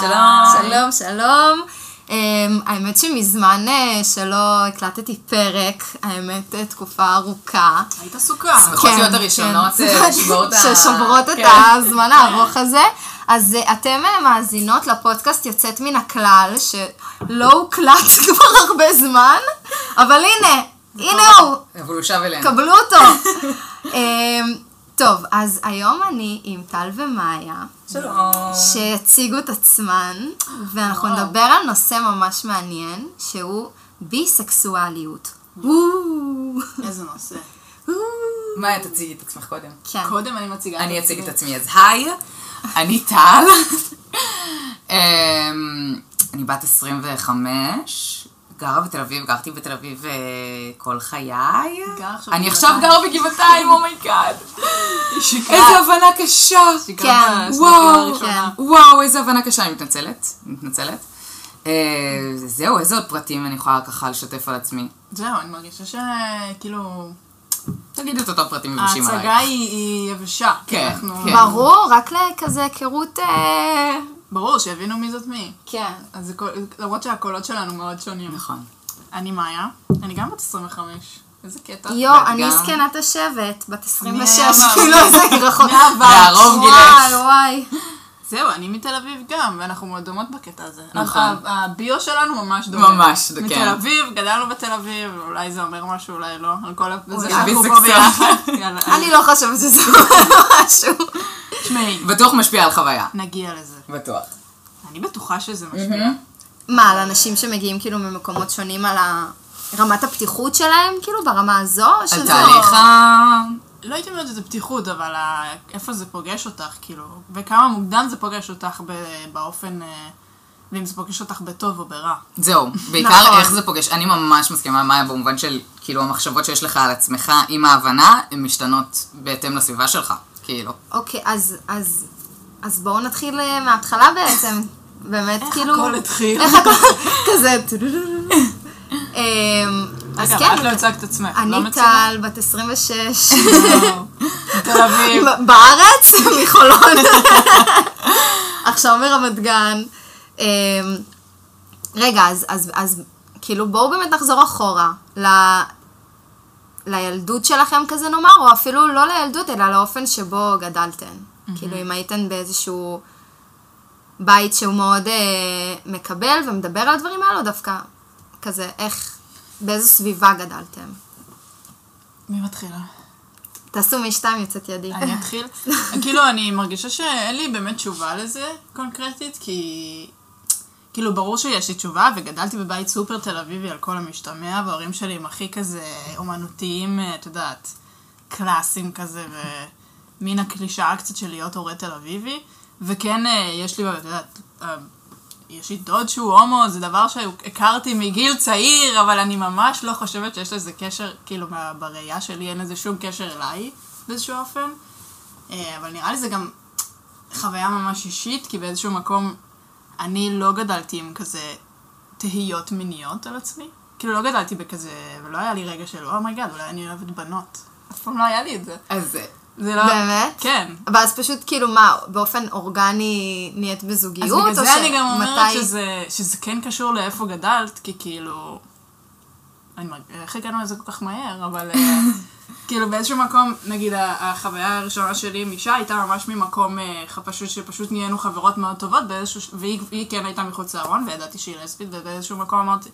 שלום. שלום, שלום. אמ, האמת שמזמן אה, שלא הקלטתי פרק, האמת אה, תקופה ארוכה. היית עסוקה. שמחות להיות הראשונות, אה, לשבור את ה- ששוברות את כן. הזמן הארוך הזה. אז אה, אתם אה, מאזינות לפודקאסט יוצאת מן הכלל, שלא הוקלט כבר הרבה זמן, אבל הנה, הנה הוא, אבל הוא שב אלינו. קבלו אותו. טוב, אז היום אני עם טל ומאיה. שלום. שיציגו את עצמן, ואנחנו וואו. נדבר על נושא ממש מעניין, שהוא ביסקסואליות. וואו. איזה נושא. מאיה, תציגי את עצמך קודם. כן. קודם אני מציגה אני אציג את עצמי. אז היי, אני טל. אמ, אני בת 25, גרה בתל אביב, גרתי בתל אביב אה, כל חיי. אני. עכשיו גרה בגבעתיים, oh my god. שיקרה. איזה הבנה קשה. כן. וואו, הראשונה. וואו, איזה הבנה קשה, אני מתנצלת, מתנצלת. אה, זהו, איזה עוד פרטים אני יכולה ככה לשתף על עצמי? זהו, אני מרגישה שכאילו... תגידי את אותם פרטים מבושים עליי. ההצגה היא- יבשה. כן, כן. ברור, רק לכזה היכרות... ברור, שיבינו מי זאת מי. כן. אז זה כל- למרות שהקולות שלנו מאוד שונים. נכון. אני מאיה, אני גם בת 25. איזה קטע. יו, אני? זקנת השבט, בת 26, מהעבר. כאילו זה רחוק. מהרוב וואי, גילך. וואי. זהו, אני מתל אביב גם, ואנחנו מאוד דומות בקטע הזה. נכון. הביו שלנו ממש דומה. ממש, כן. מתל אביב, גדלנו בתל אביב, אולי זה אומר משהו, אולי לא, על כל ה... זה שאנחנו פה. ביחד. אני לא חושבת שזה אומר משהו. תשמעי, בטוח משפיע על חוויה. נגיע לזה. בטוח. אני בטוחה שזה משפיע. מה, על אנשים שמגיעים כאילו ממקומות שונים על. רמת הפתיחות שלהם, כאילו, ברמה הזו? על תהליך ה... לא הייתי אומרת שזה פתיחות, אבל איפה זה פוגש אותך, כאילו, וכמה מוקדם זה פוגש אותך באופן, אה, ואם זה פוגש אותך בטוב או ברע. זהו, בעיקר נכון. איך זה פוגש, אני ממש מסכימה עם מאיה במובן של, כאילו, המחשבות שיש לך על עצמך עם ההבנה, הן משתנות בהתאם לסביבה שלך, כאילו. אוקיי, אז, אז, אז בואו נתחיל אה, מההתחלה בעצם. באמת, איך כאילו... הכל התחיל? איך הכל... כזה... אז רגע, כן, את לא הצגת את עצמך, לא אני? טל, בת 26, וואו. מתל אביב. בארץ, מחולון. עכשיו מרמת גן. רגע, אז, אז, אז כאילו בואו באמת נחזור אחורה. לילדות שלכם כזה נאמר, או אפילו לא לילדות, אלא לאופן שבו גדלתן. כאילו אם הייתן באיזשהו בית שהוא מאוד אה, מקבל ומדבר על הדברים האלו, דווקא כזה, איך, באיזו סביבה גדלתם. מי מתחילה? תעשו מי שתיים יוצאת ידי. אני אתחיל. כאילו, אני מרגישה שאין לי באמת תשובה לזה, קונקרטית, כי... כאילו, ברור שיש לי תשובה, וגדלתי בבית סופר תל אביבי על כל המשתמע, וההורים שלי הם הכי כזה אומנותיים, אה, את יודעת, קלאסיים כזה, ומין הקלישאה קצת של להיות הורה תל אביבי. וכן, אה, יש לי, את יודעת, אה, יש לי דוד שהוא הומו, זה דבר שהכרתי מגיל צעיר, אבל אני ממש לא חושבת שיש לזה קשר, כאילו, בראייה שלי אין לזה שום קשר אליי, באיזשהו אופן. אבל נראה לי זה גם חוויה ממש אישית, כי באיזשהו מקום אני לא גדלתי עם כזה תהיות מיניות על עצמי. כאילו לא גדלתי בכזה, ולא היה לי רגע של oh my god, אולי אני אוהבת בנות. אף פעם לא היה לי את זה. אז זה לא... באמת? כן. ואז פשוט כאילו מה, באופן אורגני נהיית בזוגיות? אז בגלל זה אני גם אומרת שמתי- שזה, שזה כן קשור לאיפה גדלת, כי כאילו... אני מרג... איך הגענו לזה כל כך מהר, אבל אה, כאילו באיזשהו מקום, נגיד החוויה הראשונה שלי עם אישה הייתה ממש ממקום אה, ח- פשוט שפשוט נהיינו חברות מאוד טובות, באיזשהו, והיא כן הייתה מחוץ לארון, וידעתי שהיא לסבית, ובאיזשהו מקום אמרתי,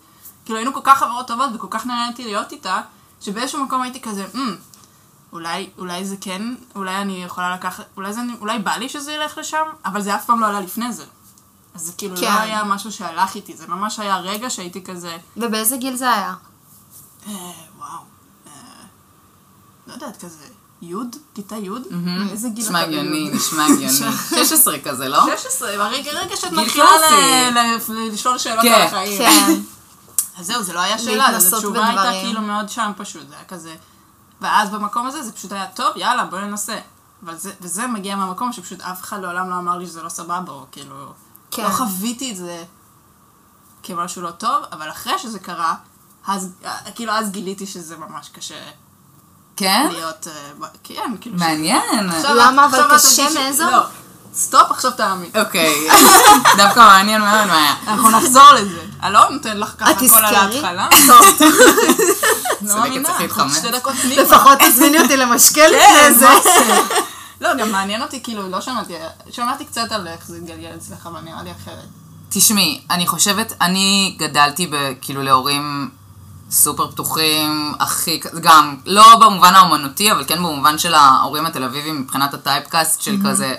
כאילו היינו כל כך חברות טובות וכל כך נהניתי להיות איתה, שבאיזשהו מקום הייתי כזה, "אמ, אולי, אולי זה כן, אולי אני יכולה לקחת, אולי, זה, אולי בא לי שזה ילך לשם, אבל זה אף פעם לא עלה לפני זה. אז זה כאילו כן. לא היה משהו שהלך איתי, זה ממש היה רגע שהייתי כזה, ובאיזה גיל זה היה? אה, וואו, לא יודעת, כזה, י', כיתה י', איזה גיל נשמע אתה הגיוני, בי'? נשמע הגיוני. 16 כזה, לא? 16, הרגע רגע שאת מתחילה קלאסי. ל- ל- לשאול שאלות כן, על החיים. כן. אז זהו, זה לא היה שאלה, להתנסות התשובה הייתה. כאילו מאוד שם פשוט, זה היה כזה... ואז במקום הזה זה פשוט היה טוב, יאללה, בואי ננסה. וזה מגיע מהמקום שפשוט אף אחד לעולם לא אמר לי שזה לא סבבה, או כאילו... כן. לא חוויתי את זה כמשהו לא טוב, אבל אחרי שזה קרה, אז כאילו אז גיליתי שזה ממש קשה כן? להיות... אה, כן, כאילו... מעניין. למה? אבל קשה מאיזו? לא, stop, עכשיו תאמין. אוקיי, דווקא מעניין מאוד מה היה. אנחנו נחזור לזה. אני לא נותן לך ככה את הכל על תזכרי? ההתחלה. לא צודקת, מאמינה. שתי דקות פנימה. לפחות תזמיני אותי למשקה כן, לפני זה. לא, גם מעניין אותי, כאילו, לא שמעתי, שמעתי קצת על איך זה התגלגל אצלך, אבל נראה לי אחרת. תשמעי, אני חושבת, אני גדלתי כאילו להורים סופר פתוחים, הכי, גם, לא במובן האומנותי, אבל כן במובן של ההורים התל אביבים מבחינת ה typecast של כזה,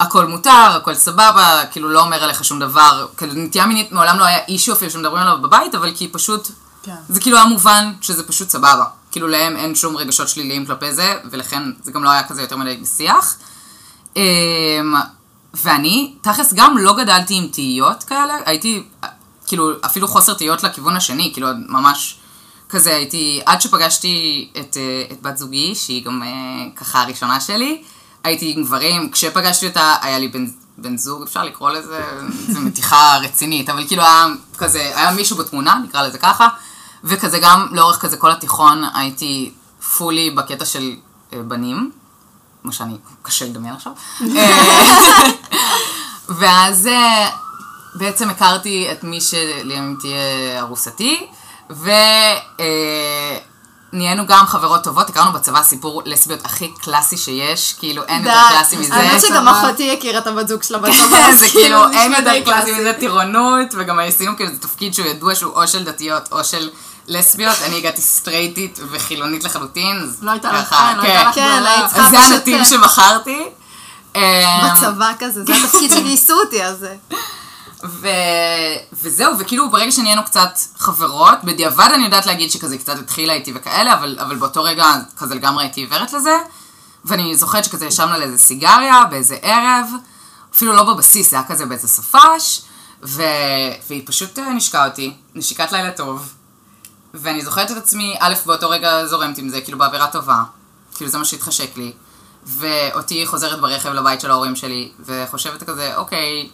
הכל מותר, הכל סבבה, כאילו לא אומר עליך שום דבר, כאילו נטייה מינית מעולם לא היה אישו אפילו שמדברים עליו בבית, אבל כי פשוט, כן. זה כאילו היה מובן שזה פשוט סבבה. כאילו להם אין שום רגשות שליליים כלפי זה, ולכן זה גם לא היה כזה יותר מדי בשיח. אמ, ואני, תכלס, גם לא גדלתי עם תהיות כאלה, הייתי, כאילו, אפילו חוסר תהיות לכיוון השני, כאילו, ממש כזה הייתי, עד שפגשתי את, אה, את בת זוגי, שהיא גם אה, ככה הראשונה שלי, הייתי עם גברים, כשפגשתי אותה, היה לי בן, בן זוג, אפשר לקרוא לזה, זו מתיחה רצינית, אבל כאילו היה כזה, היה מישהו בתמונה, נקרא לזה ככה, וכזה גם לאורך כזה כל התיכון הייתי פולי בקטע של אה, בנים. מה שאני, קשה לדמיין עכשיו. אה, ואז בעצם הכרתי את מי שלימים תהיה ארוסתי, ונהיינו גם חברות טובות, הכרנו בצבא סיפור לסביות הכי קלאסי שיש, כאילו אין יותר קלאסי מזה. האמת שגם. אחותי הכירה את הבת זוג שלה בצבא. זה כאילו, אין נשמע יותר קלאסי מזה טירונות, וגם עשינו כאילו זה תפקיד שהוא ידוע שהוא או של דתיות או של לסביות, אני הגעתי סטרייטית וחילונית לחלוטין. לא הייתה לך, כן, לא הייתה לך כן, ברירה. היית צריכה אז זה הנתיב אה, שבחרתי. אה, בצבא כזה, זה התפקיד שגייסו אותי, אז... ו... וזהו, וכאילו ברגע שנהיינו קצת חברות, בדיעבד אני יודעת להגיד שכזה קצת התחילה איתי וכאלה, אבל, אבל באותו רגע כזה לגמרי הייתי עיוורת לזה. ואני זוכרת שכזה ישבנו על איזה סיגריה באיזה ערב, אפילו לא בבסיס, זה היה כזה באיזה סופש, ו... והיא פשוט אה, נשקה אותי, נשיקת לילה טוב. ואני זוכרת את עצמי, א', באותו רגע זורמת עם זה, כאילו באווירה טובה, כאילו זה מה שהתחשק לי. ואותי חוזרת ברכב לבית של ההורים שלי, וחושבת כזה, אוקיי,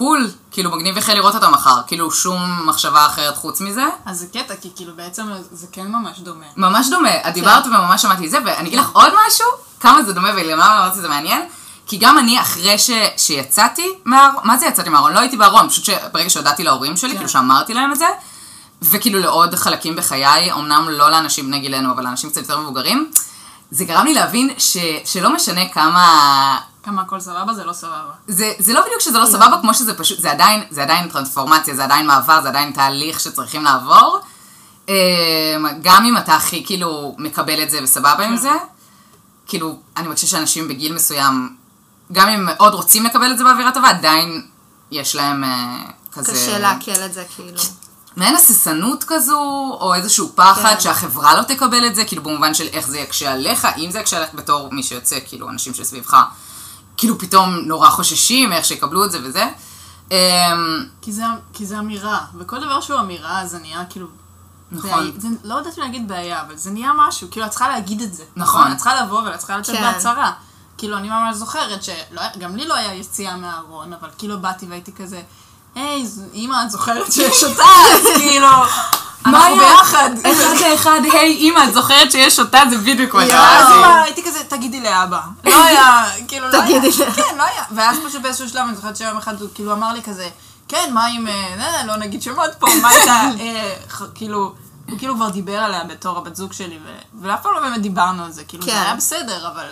קול, כאילו מגניב יחל לראות אותה מחר, כאילו שום מחשבה אחרת חוץ מזה. אז זה קטע, כי כאילו בעצם זה כן ממש דומה. ממש דומה, את דיברת וממש שמעתי את זה, ואני אגיד לך עוד משהו, כמה זה דומה ולמה אמרתי שזה מעניין, כי גם אני אחרי ש, שיצאתי מהארון, מה זה יצאתי מהארון? לא הייתי בארון, פשוט שברגע שהודעתי להורים שלי, כאילו שאמרתי להם את זה, וכאילו לעוד חלקים בחיי, אמנם לא לאנשים בני גילנו, אבל לאנשים קצת יותר מבוגרים, זה גרם לי להבין ש, שלא משנה כמה כמה הכל סבבה, זה לא סבבה. זה, זה לא בדיוק שזה לא סבבה, כמו שזה פשוט, זה עדיין, זה עדיין טרנספורמציה, זה עדיין מעבר, זה עדיין תהליך שצריכים לעבור. אמ, גם אם אתה הכי כאילו מקבל את זה וסבבה עם זה, כאילו, אני מרגישה שאנשים בגיל מסוים, גם אם מאוד רוצים לקבל את זה באווירה טובה, עדיין יש להם אה, כזה... קשה לעכל את זה, כאילו. מעין הססנות כזו, או איזשהו פחד כן. שהחברה לא תקבל את זה, כאילו במובן של איך זה יקשה עליך, אם זה יקשה עליך בתור מי שיוצא, כאילו אנשים שסביבך, כאילו פתאום נורא חוששים איך שיקבלו את זה וזה. אמ, כי זה, כי זה אמירה, וכל דבר שהוא אמירה זה נהיה כאילו... נכון. בעיה- זה, לא יודעת אם להגיד בעיה, אבל זה נהיה משהו, כאילו את צריכה להגיד את זה. נכון. את צריכה לבוא ואת צריכה לצאת כן. בהצהרה. כאילו אני ממש זוכרת שגם לי לא היה יציאה מהארון, אבל כאילו באתי והייתי כזה, היי, אמא, את זוכרת שיש אותה? אז כאילו, אנחנו? ביחד. אחד לאחד, היי אימא, את זוכרת שיש אותה? זה בדיוק מה. אמא, הייתי כזה, תגידי לאבא. לא היה, כאילו, לא היה. תגידי לאבא. כן, לא היה. ואז פשוט באיזשהו שלב, אני זוכרת שיום אחד הוא כאילו אמר לי כזה, כן, מה עם, אה, לא נגיד שמות פה, מה הייתה, אה, כאילו, הוא כאילו כבר דיבר עליה בתור הבת זוג שלי, ו- ואף פעם לא באמת דיברנו על זה, כאילו, כן. זה היה בסדר, אבל...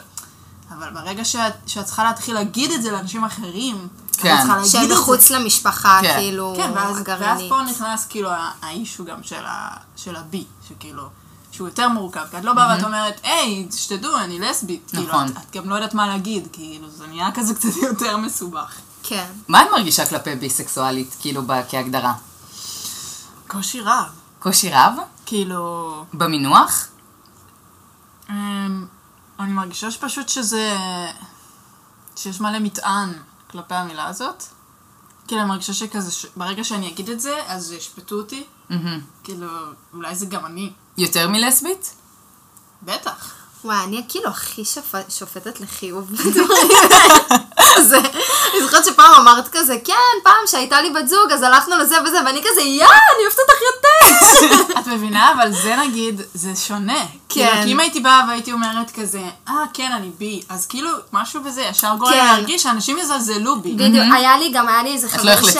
אבל ברגע שאת, שאת צריכה להתחיל להגיד את זה לאנשים אחרים, כן. את צריכה להגיד שהם את זה. מחוץ למשפחה, כן. כאילו, כן, ואז, ואז. פה נכנס כאילו האישו גם של, ה, של הבי, שכאילו, שהוא יותר מורכב, כי את לא באה ואת אומרת, היי, שתדעו, אני לסבית. כאילו, נכון. את, את גם לא יודעת מה להגיד, כאילו, זה נהיה כזה קצת יותר מסובך. כן. מה את מרגישה כלפי ביסקסואלית, כאילו, ב- כהגדרה? קושי רב. קושי רב? כאילו, במינוח? אמ, אני מרגישה שפשוט שזה, שיש מלא מטען כלפי המילה הזאת. כאילו, אני מרגישה שכזה, ש- ברגע שאני אגיד את זה, אז ישפטו אותי. מהמם. כאילו, אולי זה גם אני. יותר מלסבית? בטח. וואי, אני כאילו הכי שופ- שופטת לחיוב בדברים אני זוכרת שפעם אמרת כזה, כן, פעם שהייתה לי בת זוג, אז הלכנו לזה וזה, ואני כזה, יא, אני אוהבת אותך יותר, את מבינה? אבל זה נגיד, זה שונה. כאילו, כן. כי אם הייתי באה והייתי אומרת כזה, אה, כן, אני בי, אז כאילו, משהו בזה ישר גורם כן. להרגיש שאנשים יזלזלו בי. בדיוק, היה לי, גם היה לי איזה חבר לא החלטית.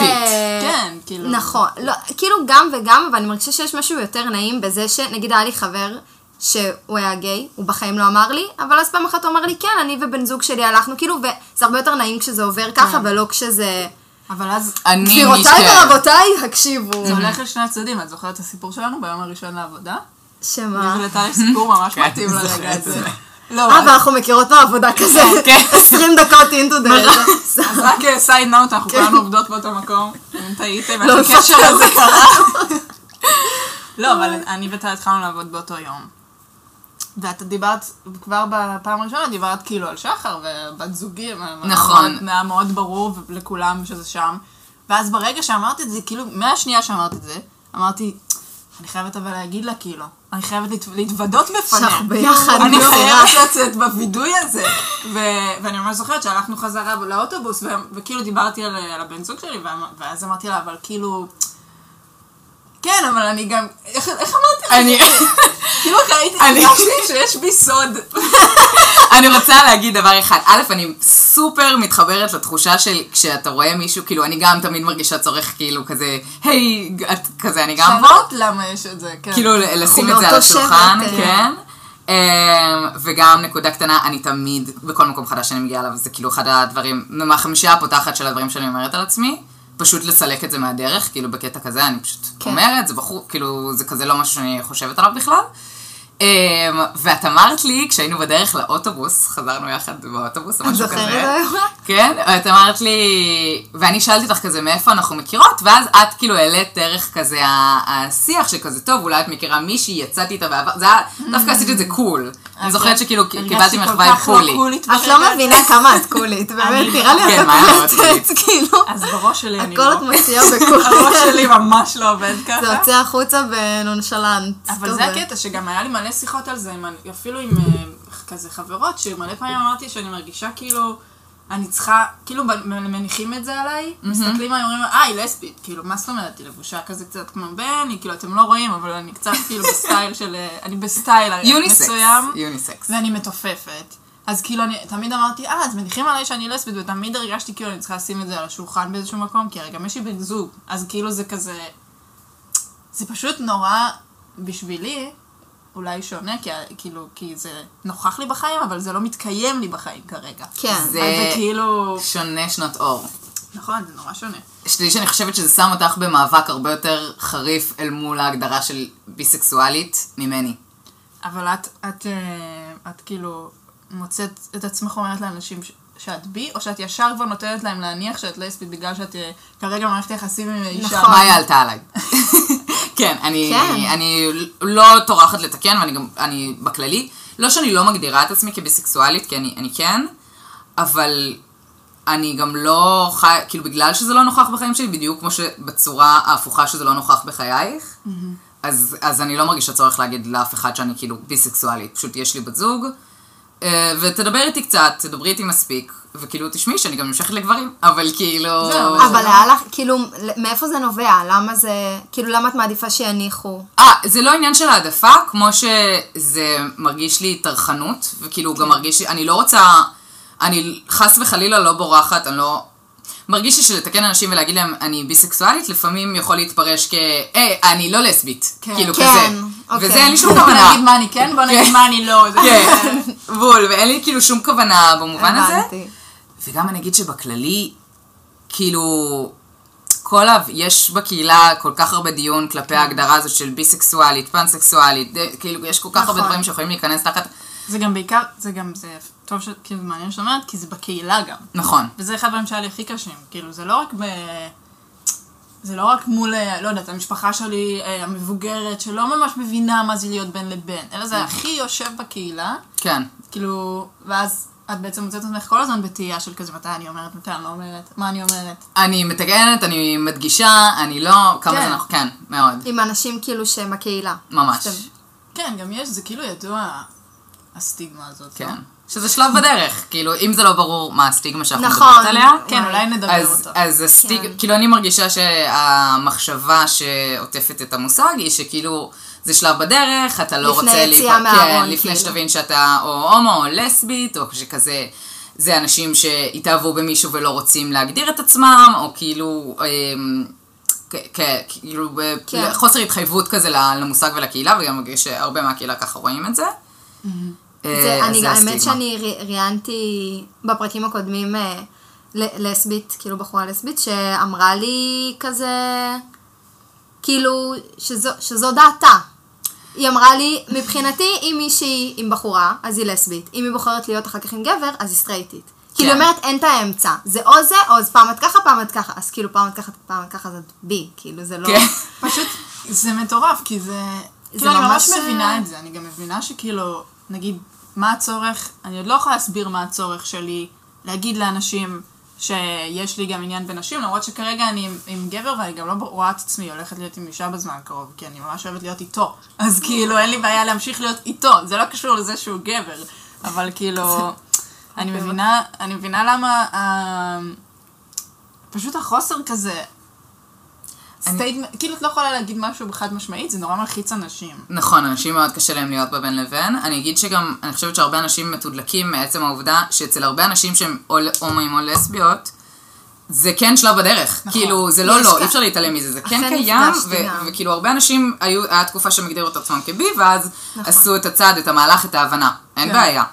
כן, כאילו. נכון, לא, כאילו גם וגם, אבל אני מרגישה שיש משהו יותר נעים בזה שנגיד היה לי חבר שהוא היה גיי, הוא בחיים לא אמר לי, אבל אז פעם אחת הוא אמר לי, כן, אני ובן זוג שלי הלכנו, כאילו, וזה הרבה יותר נעים כשזה עובר ככה, כן. ולא כשזה... אבל אז אני גבירותיי. ורבותיי, הקשיבו. זה הולך לשני הצדדים. את זוכרת את הסיפור שלנו ביום הראשון לעבודה? שמה? ולטל יש סיפור ממש כן, מתאים לרגע הזה. לא, אה, ואנחנו מכירות מהעבודה כזה, כן. 20 דקות into the... אז רק סייד נוט, אנחנו כולנו עובדות באותו מקום. אם טעיתם, לא איך הקשר הזה קרה. לא, אבל אני וטל התחלנו לעבוד באותו יום. ואת דיברת, כבר בפעם הראשונה דיברת כאילו על שחר ובת זוגי. נכון. היה מאוד ברור לכולם שזה שם. ואז ברגע שאמרת את זה, כאילו, מהשנייה שאמרת את זה, אמרתי, אני חייבת אבל להגיד לה, כאילו, אני חייבת להת- להתוודות בפניה. שאנחנו ביחד, אני. חייבת לצאת בווידוי הזה. ו- ואני ממש זוכרת שהלכנו חזרה לאוטובוס, ו- וכאילו דיברתי על, על הבן זוג שלי, ואז אמרתי לה, אבל כאילו... כן, אבל אני גם... איך, אמרתי? אני... כאילו ראיתי, אני- הרגשתי שיש בי סוד. אני רוצה להגיד דבר אחד. א', אני סופר מתחברת לתחושה של כשאתה רואה מישהו, כאילו, אני גם תמיד מרגישה צורך, כאילו, כזה, היי, את כזה, אני גם. שאלות למה יש את זה, כן. כאילו, לשים את זה על השולחן, שבט, כן. אמ, וגם נקודה קטנה, אני תמיד, בכל מקום חדש שאני מגיעה אליו, זה כאילו אחד הדברים, מהחמישייה הפותחת של הדברים שאני אומרת על עצמי, פשוט לסלק את זה מהדרך, כאילו בקטע כזה, אני פשוט כן. אומרת, זה בחור, כאילו, זה כזה לא משהו שאני חושבת עליו בכלל. אמ, ואת אמרת לי, כשהיינו בדרך לאוטובוס, חזרנו יחד באוטובוס או את משהו זוכרת כזה. היום? כן, את אמרת לי, ואני שאלתי אותך כזה מאיפה אנחנו מכירות, ואז את כאילו העלית דרך כזה השיח שכזה, טוב, אולי את מכירה מישהי, יצאתי איתה בעבר, זה היה, דווקא עשית את זה cool. אני זוכרת שכאילו קיבלתי ממך vibe קולי. את לא מבינה כמה את קולית, באמת, אני- נראה לי כן, את מה היה מאוד קולטת, כאילו, אז בראש שלי אני הכל לא. את מוציאה בקול. הראש שלי ממש לא עובד ככה. זה יוצא החוצה בנונשלנט. אבל זה הקטע, שגם היה לי מלא שיחות על זה, אפילו עם אה, כזה חברות, שמלא פעמים אמרתי שאני מרגישה כאילו, אני צריכה, כאילו מניחים את זה עליי, מסתכלים עליי, אומרים, אה, היא לסבית, כאילו, מה זאת אומרת, היא לבושה כזה קצת כמו בני, כאילו, אתם לא רואים, אבל אני קצת כאילו בסטייל של, אה, אני בסטייל. מסוים, יוניסקס. ואני מתופפת. אז כאילו, אני תמיד אמרתי, אה, אז מניחים עליי שאני לסבית, ותמיד הרגשתי כאילו אני צריכה לשים את זה על השולחן באיזשהו מקום, כי הרי גם יש לי בן זוג, אז כאילו זה כזה, זה פשוט נורא בשבילי, אולי שונה, כי, כאילו, כי זה נוכח לי בחיים, אבל זה לא מתקיים לי בחיים כרגע. כן. זה- זה כאילו, שונה שנות אור. נכון, זה נורא שונה. שתדעי שאני חושבת שזה שם אותך במאבק הרבה יותר חריף אל מול ההגדרה של ביסקסואלית ממני. אבל את, את, אה, את כאילו מוצאת את עצמך אומרת לאנשים ש- שאת בי, או שאת ישר כבר נותנת להם להניח שאת לסבית בגלל שאת אה, כרגע במערכת יחסים עם אישה. נכון. מאיה עלתה עליי. כן, אני, כן. אני לא טורחת לתקן, ואני גם, אני בכללי, לא שאני לא מגדירה את עצמי כביסקסואלית, כי אני, אני כן, אבל אני גם לא חי, כאילו בגלל שזה לא נוכח בחיים שלי, בדיוק כמו שבצורה ההפוכה שזה לא נוכח בחייך, אז, אז אני לא מרגישה צורך להגיד לאף אחד שאני כאילו ביסקסואלית, פשוט יש לי בת זוג, ותדבר איתי קצת, תדברי איתי מספיק, וכאילו תשמעי שאני גם נמשכת לגברים, אבל כאילו... זהו, אבל היה לך, כאילו, מאיפה זה נובע? למה זה, כאילו, למה את מעדיפה שיניחו? אה, זה לא עניין של העדפה, כמו שזה מרגיש לי טרחנות, וכאילו גם מרגיש לי, אני לא רוצה, אני חס וחלילה לא בורחת, אני לא... מרגיש לי שלתקן אנשים ולהגיד להם אני ביסקסואלית, לפעמים יכול להתפרש כ... היי, אני לא לסבית. כן. כאילו כן, כזה. אוקיי. וזה אין לי שום בוא כוונה. נגיד מה אני כן, בוא נגיד מה אני לא. כן, בול, ואין לי כאילו שום כוונה במובן הזה. וגם אני אגיד שבכללי, כאילו, כל ה... יש בקהילה כל כך הרבה דיון כלפי ההגדרה הזאת של ביסקסואלית, פאנסקסואלית, ד- כאילו, יש כל כך הרבה נכון. דברים שיכולים להיכנס תחת... זה גם בעיקר, זה גם, זה טוב, ש- כאילו, מעניין שאת אומרת, כי זה בקהילה גם. נכון. וזה אחד הדברים שהיה לי הכי קשים. כאילו, זה לא רק ב... זה לא רק מול, אה, לא יודעת, המשפחה שלי אה, המבוגרת, שלא ממש מבינה מה זה להיות בין לבין, אלא זה הכי יושב בקהילה, כן. כאילו, ואז את בעצם מוצאת את עצמך כל הזמן בתהייה של כזה, מתי אני אומרת, מתי אני לא אומרת, מה אני אומרת. אני מתקנת, אני מדגישה, אני לא... כמה כן. זה נכון, כן, מאוד. עם אנשים כאילו שהם בקהילה. ממש. שאתם- כן, גם יש, זה כאילו ידוע, הסטיגמה הזאת. לא? כן. שזה שלב בדרך, כאילו, אם זה לא ברור מה הסטיגמה שאנחנו נכון. מדברות עליה, כן, אולי נדבר אז, אותה. אז הסטיג... כן. כאילו אני מרגישה שהמחשבה שעוטפת את המושג היא שכאילו זה שלב בדרך, אתה לא לפני רוצה... יציאה להיפ- מהארון, כן, לפני כאילו. שתבין שאתה או הומו או לסבית, או שכזה, זה אנשים שהתאהבו במישהו ולא רוצים להגדיר את עצמם, או כאילו... אמ, כאילו כן. חוסר התחייבות כזה למושג ולקהילה, וגם מרגיש שהרבה מהקהילה ככה רואים את זה. אה, זה, אז אני, זה האמת. שאני ראיינתי בפרקים הקודמים אה, ל- לסבית, כאילו בחורה לסבית, שאמרה לי כזה, כאילו, שזו, שזו דעתה. היא אמרה לי, מבחינתי, אם מישהי עם בחורה, אז היא לסבית. אם היא בוחרת להיות אחר כך עם גבר, אז היא סטרייטית. כאילו, היא אומרת, אין את האמצע. זה או זה, או אז פעם את ככה, פעם את ככה. אז כאילו, פעם את ככה, פעם את ככה, זה בי. כאילו, זה לא... כן. פשוט, זה מטורף, כי זה... כאילו, אני ממש, ממש אה, מבינה את זה. אני גם מבינה שכאילו, נגיד, מה הצורך, אני עוד לא יכולה להסביר מה הצורך שלי להגיד לאנשים שיש לי גם עניין בנשים, למרות שכרגע אני עם, עם גבר ואני גם לא רואה את עצמי הולכת להיות עם אישה בזמן הקרוב, כי אני ממש אוהבת להיות איתו. אז כאילו, אין לי בעיה להמשיך להיות איתו, זה לא קשור לזה שהוא גבר, אבל כאילו, אני מבינה, אני מבינה למה, אה, פשוט החוסר כזה, statement, כאילו את לא יכולה להגיד משהו חד משמעית, זה נורא מלחיץ אנשים. נכון, אנשים מאוד קשה להם להיות בבין לבין. אני אגיד שגם, אני חושבת שהרבה אנשים מתודלקים מעצם העובדה שאצל הרבה אנשים שהם או הומואים או לסביות, זה כן שלב בדרך. נכון. כאילו, זה לא לא, אי אפשר להתעלם מזה, זה כן קיים. וכאילו הרבה אנשים, היו, היה תקופה שהם הגדירו את עצמם כבי, ואז נכון. עשו את הצעד, את המהלך, את ההבנה. אין כן. בעיה.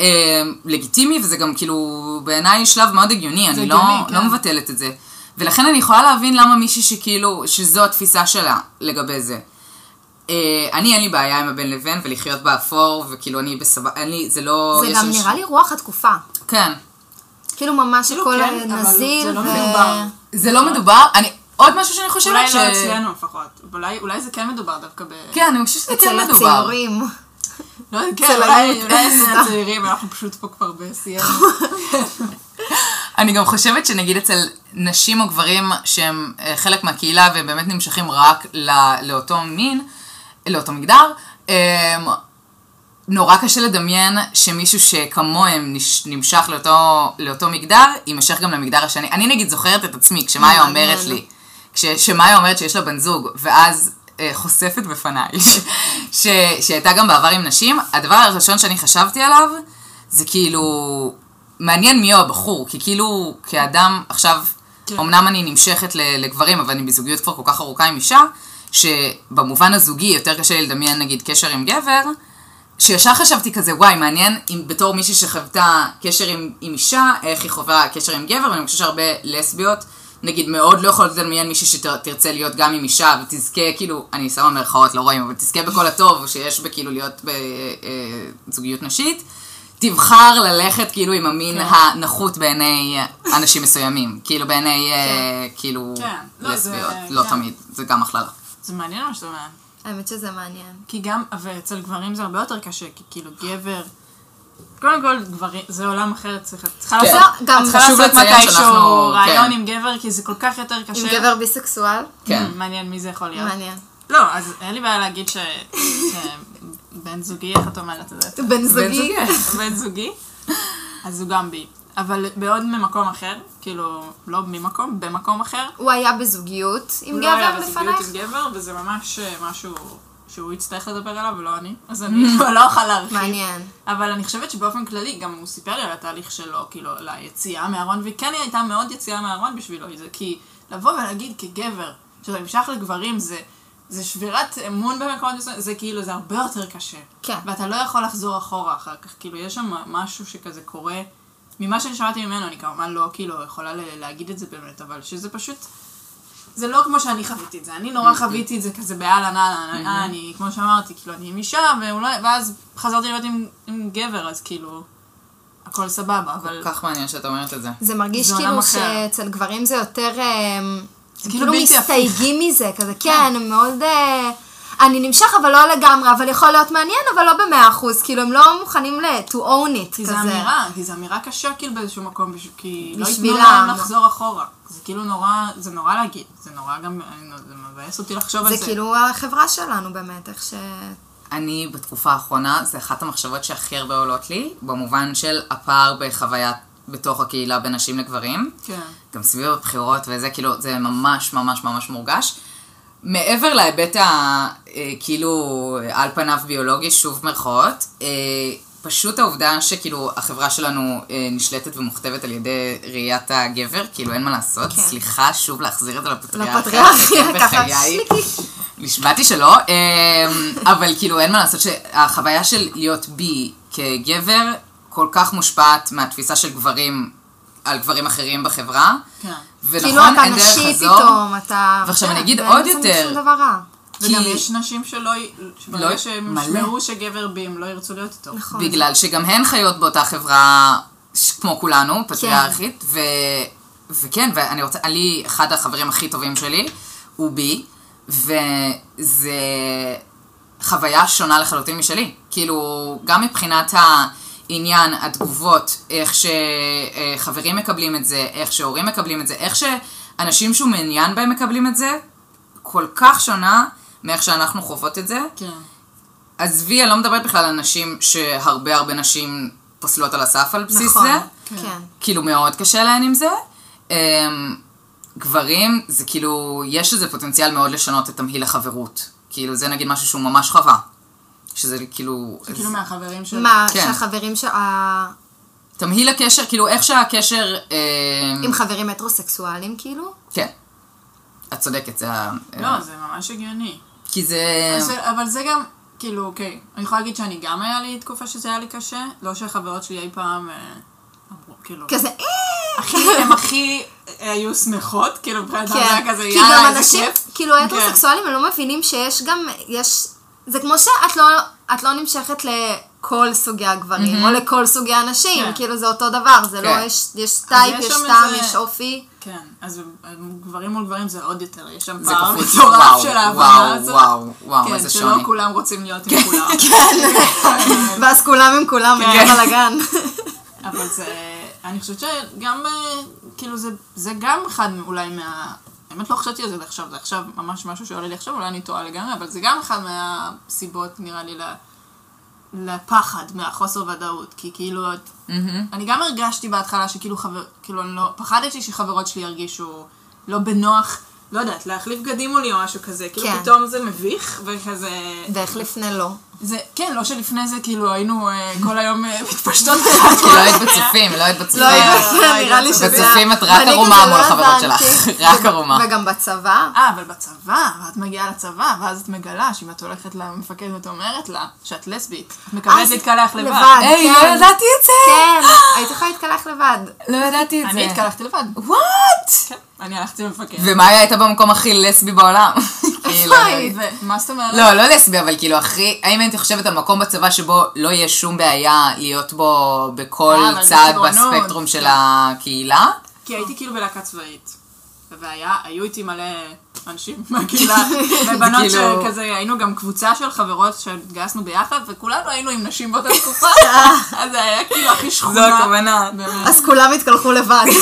אה, לגיטימי, וזה גם כאילו, בעיניי שלב מאוד הגיוני, אני לא, הגיוני, כן. לא מבטלת את זה. ולכן אני יכולה להבין למה מישהי שכאילו, שזו התפיסה שלה לגבי זה. אה, אני אין לי בעיה עם הבין לבין ולחיות באפור, וכאילו אני בסבבה, אין לי, זה לא... זה גם איזוש- נראה לי רוח התקופה. כן. כאילו ממש כאילו הכל כן, נזיל זה לא ו... מדובר. זה לא מדובר, אני, עוד משהו שאני חושבת אולי ש... לא אצלנו לפחות, אולי, אולי זה כן מדובר דווקא ב... כן, אני חושבת שזה כן אצל מדובר. הצעירים. לא, כן, אצל אולי. אולי אצל הצעירים, אנחנו פשוט פה כבר בשיאנו. אני גם חושבת שנגיד אצל נשים או גברים שהם אה, חלק מהקהילה והם באמת נמשכים רק לא, לאותו מין, לאותו מגדר, אה, נורא קשה לדמיין שמישהו שכמוהם נמשך לאותו, לאותו מגדר, יימשך גם למגדר השני. אני נגיד זוכרת את עצמי, כשמאיה מעניין. אומרת לי, כש- שמאיה אומרת שיש לה בן זוג, ואז אה, חושפת בפניי, ש- שהייתה גם בעבר עם נשים, הדבר הראשון שאני חשבתי עליו, זה כאילו, מעניין מי הוא הבחור, כי כאילו, כאדם, עכשיו, כן. אמנם אני נמשכת לגברים, אבל אני בזוגיות כבר כל כך ארוכה עם אישה, שבמובן הזוגי יותר קשה לי לדמיין נגיד קשר עם גבר, שישר חשבתי כזה, וואי, מעניין אם בתור מישהי שחוותה קשר עם, עם אישה, איך היא חווה קשר עם גבר, ואני חושבת שהרבה לסביות, נגיד, מאוד לא יכולות לדמיין מישהי שתרצה להיות גם עם אישה, ותזכה, כאילו, אני שמה מירכאות, לא רואים, אבל תזכה בכל הטוב שיש בכאילו להיות בזוגיות נשית, תבחר ללכת כאילו עם המין כן. הנחות בעיני אנשים מסוימים, כאילו בעיני, אה, כאילו, כן. לא, זה- לסביות, לא כן. תמיד, זה גם הכללה. זה מעניין מה שאתה אומר. האמת שזה מעניין. כי גם, ואצל גברים זה הרבה יותר קשה, כי כאילו גבר... קודם כל, גברים, זה עולם אחר, צריך- צריכה כן. לעשות, גם את צריכה חשוב לעשות לציין מתישהו שאנחנו- רעיון כן. עם גבר, כי זה כל כך יותר קשה. עם גבר ביסקסואל? כן. מעניין מי זה יכול להיות. מעניין. לא, אז אין לי בעיה להגיד ש... שבן זוגי, איך את אומרת את זה? בן זוגי? בן זוגי, אז הוא גם בי. אבל בעוד ממקום אחר, כאילו, לא ממקום, במקום אחר. הוא היה בזוגיות עם הוא לא היה גבר בזוגיות לפנייך? עם גבר, וזה ממש אה, משהו שהוא יצטרך לדבר עליו ולא אני, אז אני לא אוכל להרחיב. מעניין. אבל אני חושבת שבאופן כללי, גם הוא סיפר לי על התהליך שלו, כאילו, ליציאה מהארון, וכן היא הייתה מאוד יציאה מהארון בשבילו, כי לבוא ולהגיד כגבר, שאתה נמשך לגברים, זה, זה שבירת אמון במקומות מסוימים, זה כאילו, זה הרבה יותר קשה. כן. ואתה לא יכול לחזור אחורה אחר כך, כאילו, יש שם משהו שכזה קורה, ממה שאני שמעתי ממנו, אני כמובן לא, כאילו, יכולה ל- להגיד את זה באמת, אבל שזה פשוט... זה לא כמו שאני חוויתי את זה, אני נורא חוויתי את זה כזה באהלן אהלן, אה, אני, כמו שאמרתי, כאילו, אני עם אישה, ואולי, ואז חזרתי להיות עם, עם גבר, אז כאילו, הכל סבבה, אבל... כל כך מעניין שאת אומרת את זה. זה מרגיש זה כאילו. שאצל גברים זה יותר... אה, הם כאילו מסתייגים מזה, כזה, כן, הם מאוד... אה, אני נמשך, אבל לא לגמרי, אבל יכול להיות מעניין, אבל לא במאה אחוז, כאילו, הם לא מוכנים ל- to own it, כי כזה. זו אמירה, כי זו אמירה קשה כאילו באיזשהו מקום, כי לא ייתנו. להם לחזור אחורה. זה כאילו נורא, זה נורא להגיד, זה נורא גם, אני לא- זה מבאס אותי לחשוב על זה זה. כאילו החברה שלנו באמת, איך ש... אני בתקופה האחרונה, זה אחת המחשבות שהכי הרבה עולות לי, במובן של הפער בחוויה בתוך הקהילה בין נשים לגברים. כן. גם סביב הבחירות וזה, כאילו, זה ממש ממש ממש מורגש. מעבר להיבט ה... אה, כאילו, על פניו ביולוגי, שוב מרכאות, אה, פשוט העובדה שכאילו החברה שלנו אה, נשלטת ומוכתבת על ידי ראיית הגבר, כאילו אין מה לעשות, כן. סליחה שוב להחזיר את זה לפטריארכיה. לפטריארכיה, כן, ככה. נשבעתי שלא, אבל כאילו אין מה לעשות שהחוויה של להיות בי כגבר כל כך מושפעת מהתפיסה של גברים על גברים אחרים בחברה. כן. ונכון, כאילו אתה אין נשי. פתאום, אתה... ועכשיו אני כן, אגיד ואין עוד יותר. שום דבר רע. וגם כי- יש נשים שלא, לא- שברגע שהם מלא. ישמעו שגבר בי, הם לא ירצו להיות איתו. נכון. בגלל שגם הן חיות באותה חברה ש- כמו כולנו, פטריארכית, ו... וכן, ואני רוצה, לי, אחד החברים הכי טובים שלי הוא בי, וזה חוויה שונה לחלוטין משלי. כאילו, גם מבחינת העניין, התגובות, איך שחברים מקבלים את זה, איך שהורים מקבלים את זה, איך שאנשים שהוא מעוניין בהם מקבלים את זה, כל כך שונה מאיך שאנחנו חוות את זה. כן. עזבי, אני לא מדברת בכלל על נשים שהרבה הרבה נשים פוסלות על הסף על בסיס נכון, זה. כן. כאילו מאוד קשה להן עם זה. אמ, גברים, זה כאילו, יש לזה פוטנציאל מאוד לשנות את תמהיל החברות. כאילו, זה נגיד משהו שהוא ממש חווה. שזה כאילו... כאילו מהחברים של... מה, כן. שהחברים ש... ה- תמהיל הקשר, כאילו איך שהקשר... אמ, עם חברים הטרוסקסואלים כאילו? כן. את צודקת, זה ה... לא, זה ממש הגיוני. כי זה... אבל זה גם, כאילו, אוקיי, אני יכולה להגיד שאני גם היה לי תקופה שזה היה לי קשה, לא שהחברות שלי אי פעם, אה, אמרו, כאילו, כזה, "אה!" הכי, הם הכי אה, היו שמחות, כאילו, מבחינת זה כן, היה כזה, כי גם יאללה, איזה אנשים, כיף. כאילו כן. הטרוסקסואלים, הם לא מבינים שיש גם, יש, זה כמו שאת לא, את לא נמשכת לכל סוגי הגברים, או לכל סוגי הנשים, כן. כאילו זה אותו דבר, זה לא, כן. יש, יש טייפ, יש טעם, איזה- יש אופי. כן, אז גברים מול גברים זה עוד יותר, יש שם פער. מטורף וואו, של ההבנה וואו, הזאת. וואו, וואו, כן, איזה שלא שוני. כולם רוצים להיות עם כולם. ואז כולם עם כולם, כן. מגיע בלאגן. אבל זה, אני חושבת שגם, אה, כאילו זה, זה גם אחד אולי מה... האמת לא חשבתי על זה עכשיו, זה עכשיו ממש משהו שעולה לי עכשיו, אולי אני טועה לגמרי, אבל זה גם אחד מהסיבות נראה לי לפחד מהחוסר ודאות, כי כאילו, את- אני גם הרגשתי בהתחלה שכאילו חבר, כאילו אני לא, פחדתי שחברות שלי ירגישו לא בנוח, לא יודעת, להחליף בגדים מולי או משהו כזה, כאילו כן. פתאום זה מביך, וכזה... ואיך לפני לא. זה, כן, לא שלפני זה כאילו היינו אה, כל היום אה, מתפשטות אחת כי לא היית בצופים, לא היית בצופים. לא היית, לא, נראה לי שזה... בצופים את רק ערומה כזה מול לא החברות. שלך, רק ערומה. וגם בצבא, אה, אבל בצבא, ואת מגיעה לצבא, ואז את מגלה שאם את הולכת למפקדת ואת אומרת לה שאת לסבית, את מקבלת להתקלח לבד. לבד. היי, לא כן. ידעתי את זה! כן, היית יכולה להתקלח לבד. לא ידעתי את זה. אני התקלחתי לבד. וואט? כן, אני הלכתי למפקד. ומאיה הייתה במקום הכי לסבי בעולם. כאילו, היית? ומה זאת אומרת? לא, לא לסבי, אבל כאילו, הכי, האם הייתי חושבת על מקום בצבא שבו לא יהיה שום בעיה להיות בו בכל אה, טירונות. בספקטרום של כן. הקהילה? כי הייתי כאילו בלהקה צבאית. והיו איתי מלא אנשים מהקהילה, ובנות כאילו- שכזה, היינו גם קבוצה של חברות שהתגייסנו ביחד, וכולנו היינו עם נשים באותה תקופה, אז זה היה כאילו הכי שכונה. זו הכוונה. אז כולם התקלחו לבד.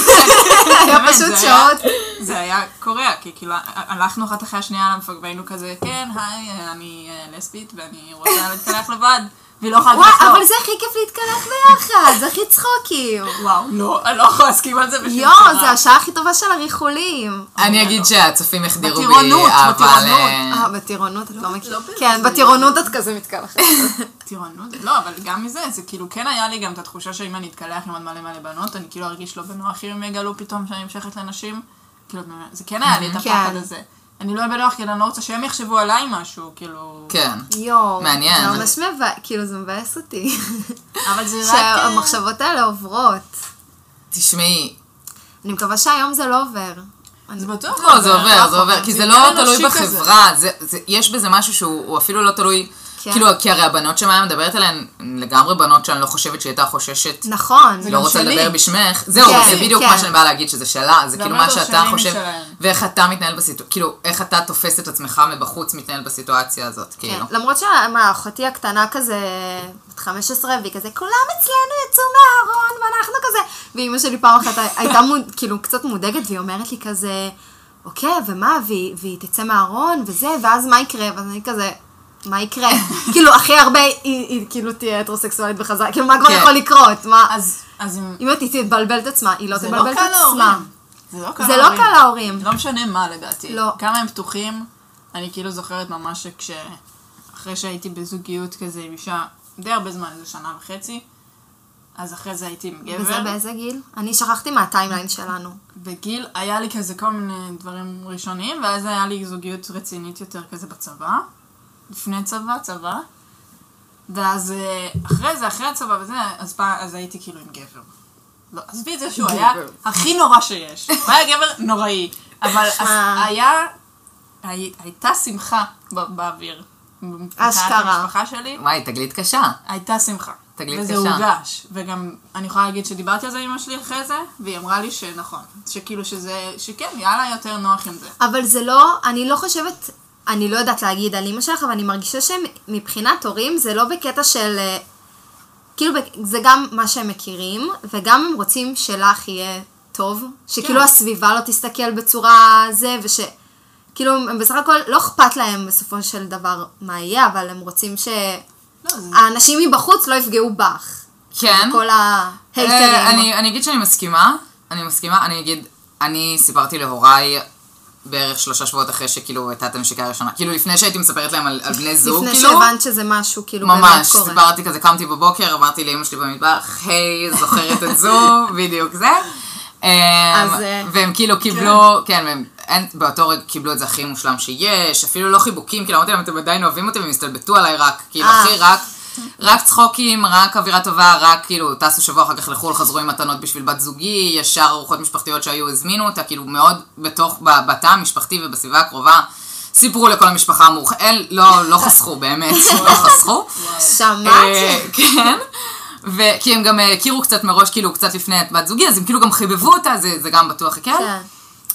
היה באמת, פשוט היה- שעות. זה היה קורע, כי כאילו הלכנו אחת אחרי השנייה למפק והיינו כזה, כן, היי, אני אה, לסבית ואני רוצה להתקלח לבד, והיא לא יכולה וואי, להתקלח. אבל זה הכי כיף להתקלח ביחד, זה הכי צחוקים. וואו, לא, אני לא יכולה להסכים על זה בשביל יואו, זה השעה הכי טובה של הריחולים. אני אגיד שהצופים החדירו בי בטירונות, אהבה בטירונות. ל... אה, בטירונות את לא מכירה. לא כן. בטירונות את כזה מתקלחת. טירונות, לא, אבל גם מזה, זה כאילו כן היה לי גם את התחושה שאם אני אתקלח עם עוד מלא מלא בנות, אני כאילו ארגיש לא בנוח אם הם יגלו פתאום שאני נמשכת לנשים. כאילו, זה כן היה לי את הפחד כן. הזה. אני לא בנוח, כי אני לא רוצה שהם יחשבו עליי משהו, כאילו... כן. יואו. מעניין. זה ממש מבאס, כאילו זה מבאס אותי. אבל זה רק... שהמחשבות האלה עוברות. תשמעי, אני מקווה שהיום זה לא עובר. זה בטוח לא, זה עובר, זה עובר, כי זה לא תלוי. בחברה, זה- זה- יש בזה משהו שהוא הוא אפילו לא תלוי, כן. כאילו, כי הרי הבנות שמאיה מדברת עליהן, לגמרי בנות שאני לא חושבת שהיא הייתה חוששת, נכון. לא גם רוצה שלי. לדבר בשמך, זהו, כן, זה בדיוק כן. מה שאני באה להגיד, שזה שלה, זה כאילו הרבה מה שאתה חושב. ואיך אתה מתנהל בסיטואציה, כאילו, איך אתה תופס את עצמך מבחוץ מתנהל בסיטואציה הזאת, כן, כאילו. למרות שאחותי הקטנה כזה, בת 15, והיא כזה, כולם אצלנו יצאו מהארון, ואנחנו כזה, ואימא שלי פעם אחת הייתה מוד, כאילו קצת מודאגת, והיא אומרת לי כזה, אוקיי, ומה, והיא, והיא תצא מהארון, וזה, ואז מה יקרה? ואז אני כזה, מה יקרה? כאילו, הכי הרבה היא, היא כאילו תהיה הטרוסקסואלית בחזרה, כאילו, מה כבר כן. יכול לקרות? מה? אז, אז אם... היא תתבלבל את עצמה, היא לא זה תבלבל לא את עצמה. זה לא קל זה לא. קל להורים. לא משנה מה לדעתי. לא. כמה הם פתוחים, אני כאילו זוכרת ממש שכש... אחרי שהייתי בזוגיות כזה עם אישה די הרבה זמן, איזה שנה וחצי, אז אחרי זה הייתי עם גבר. וזה באיזה גיל? אני שכחתי מהטיימליין שלנו. בגיל, היה לי כזה כל מיני דברים ראשוניים, ואז היה לי זוגיות רצינית יותר כזה בצבא, לפני צבא, צבא. ואז אה, אחרי זה, אחרי הצבא וזה, אז, פע, אז הייתי כאילו עם גבר. לא, עזבי את זה שהוא היה הכי נורא שיש. הוא היה גבר נוראי. אבל. היה, הי, הייתה שמחה ב- באוויר. אשכרה. המשפחה שלי, וואי, תגלית קשה. הייתה שמחה. תגלית וזה קשה. הורגש. וגם, אני יכולה להגיד שדיברתי על זה עם אמא שלי אחרי זה, והיא אמרה לי שנכון. שכאילו שזה, שכן, היה לה יותר נוח עם זה. אבל זה לא, אני לא חושבת, אני לא יודעת להגיד על אמא שלך, אבל אני מרגישה שמבחינת הורים זה לא בקטע של, אה, כאילו זה גם מה שהם מכירים, וגם הם רוצים שלך יהיה טוב, שכאילו כן. הסביבה לא תסתכל בצורה זה, וש... כאילו הם בסך הכל לא אכפת להם בסופו של דבר מה יהיה, אבל הם רוצים לא, זה... שהאנשים מבחוץ לא יפגעו בך. כן. כל אה, ההייטרים. אני, אני אגיד שאני מסכימה, אני מסכימה, אני אגיד, אני סיפרתי להוריי בערך שלושה שבועות אחרי שכאילו הייתה את הנשיקה הראשונה, כאילו לפני שהייתי מספרת להם על, על בני זוג, לפני כאילו, שהבנת שזה משהו כאילו באמת ממש, קורה. סיפרתי כזה, קמתי בבוקר, אמרתי לאמא שלי במטבח, היי, זוכרת את זו, בדיוק זה. אמ, אז, אה, והם כאילו קיבלו, כן, והם אין, באותו רגע קיבלו את זה הכי מושלם שיש, אפילו לא חיבוקים, כאילו אמרתי להם, אתם עדיין אוהבים אותי, והם הסתלבטו עליי רק, כאילו, אה. הכי רק, רק צחוקים, רק אווירה טובה, רק כאילו, טסו שבוע אחר כך לחו"ל, חזרו עם מתנות בשביל בת זוגי, ישר ארוחות משפחתיות שהיו, הזמינו אותה, כאילו, מאוד בתוך, בתא המשפחתי ובסביבה הקרובה. סיפרו לכל המשפחה המורחל, לא, לא חסכו באמת, לא חסכו. שמעת? אה, כן. וכי הם גם אה, הכירו קצת מראש, כאילו, קצת לפני את בת זוגי, אז הם כאילו גם חיבבו אותה, זה, זה גם בטוח הקל. כן.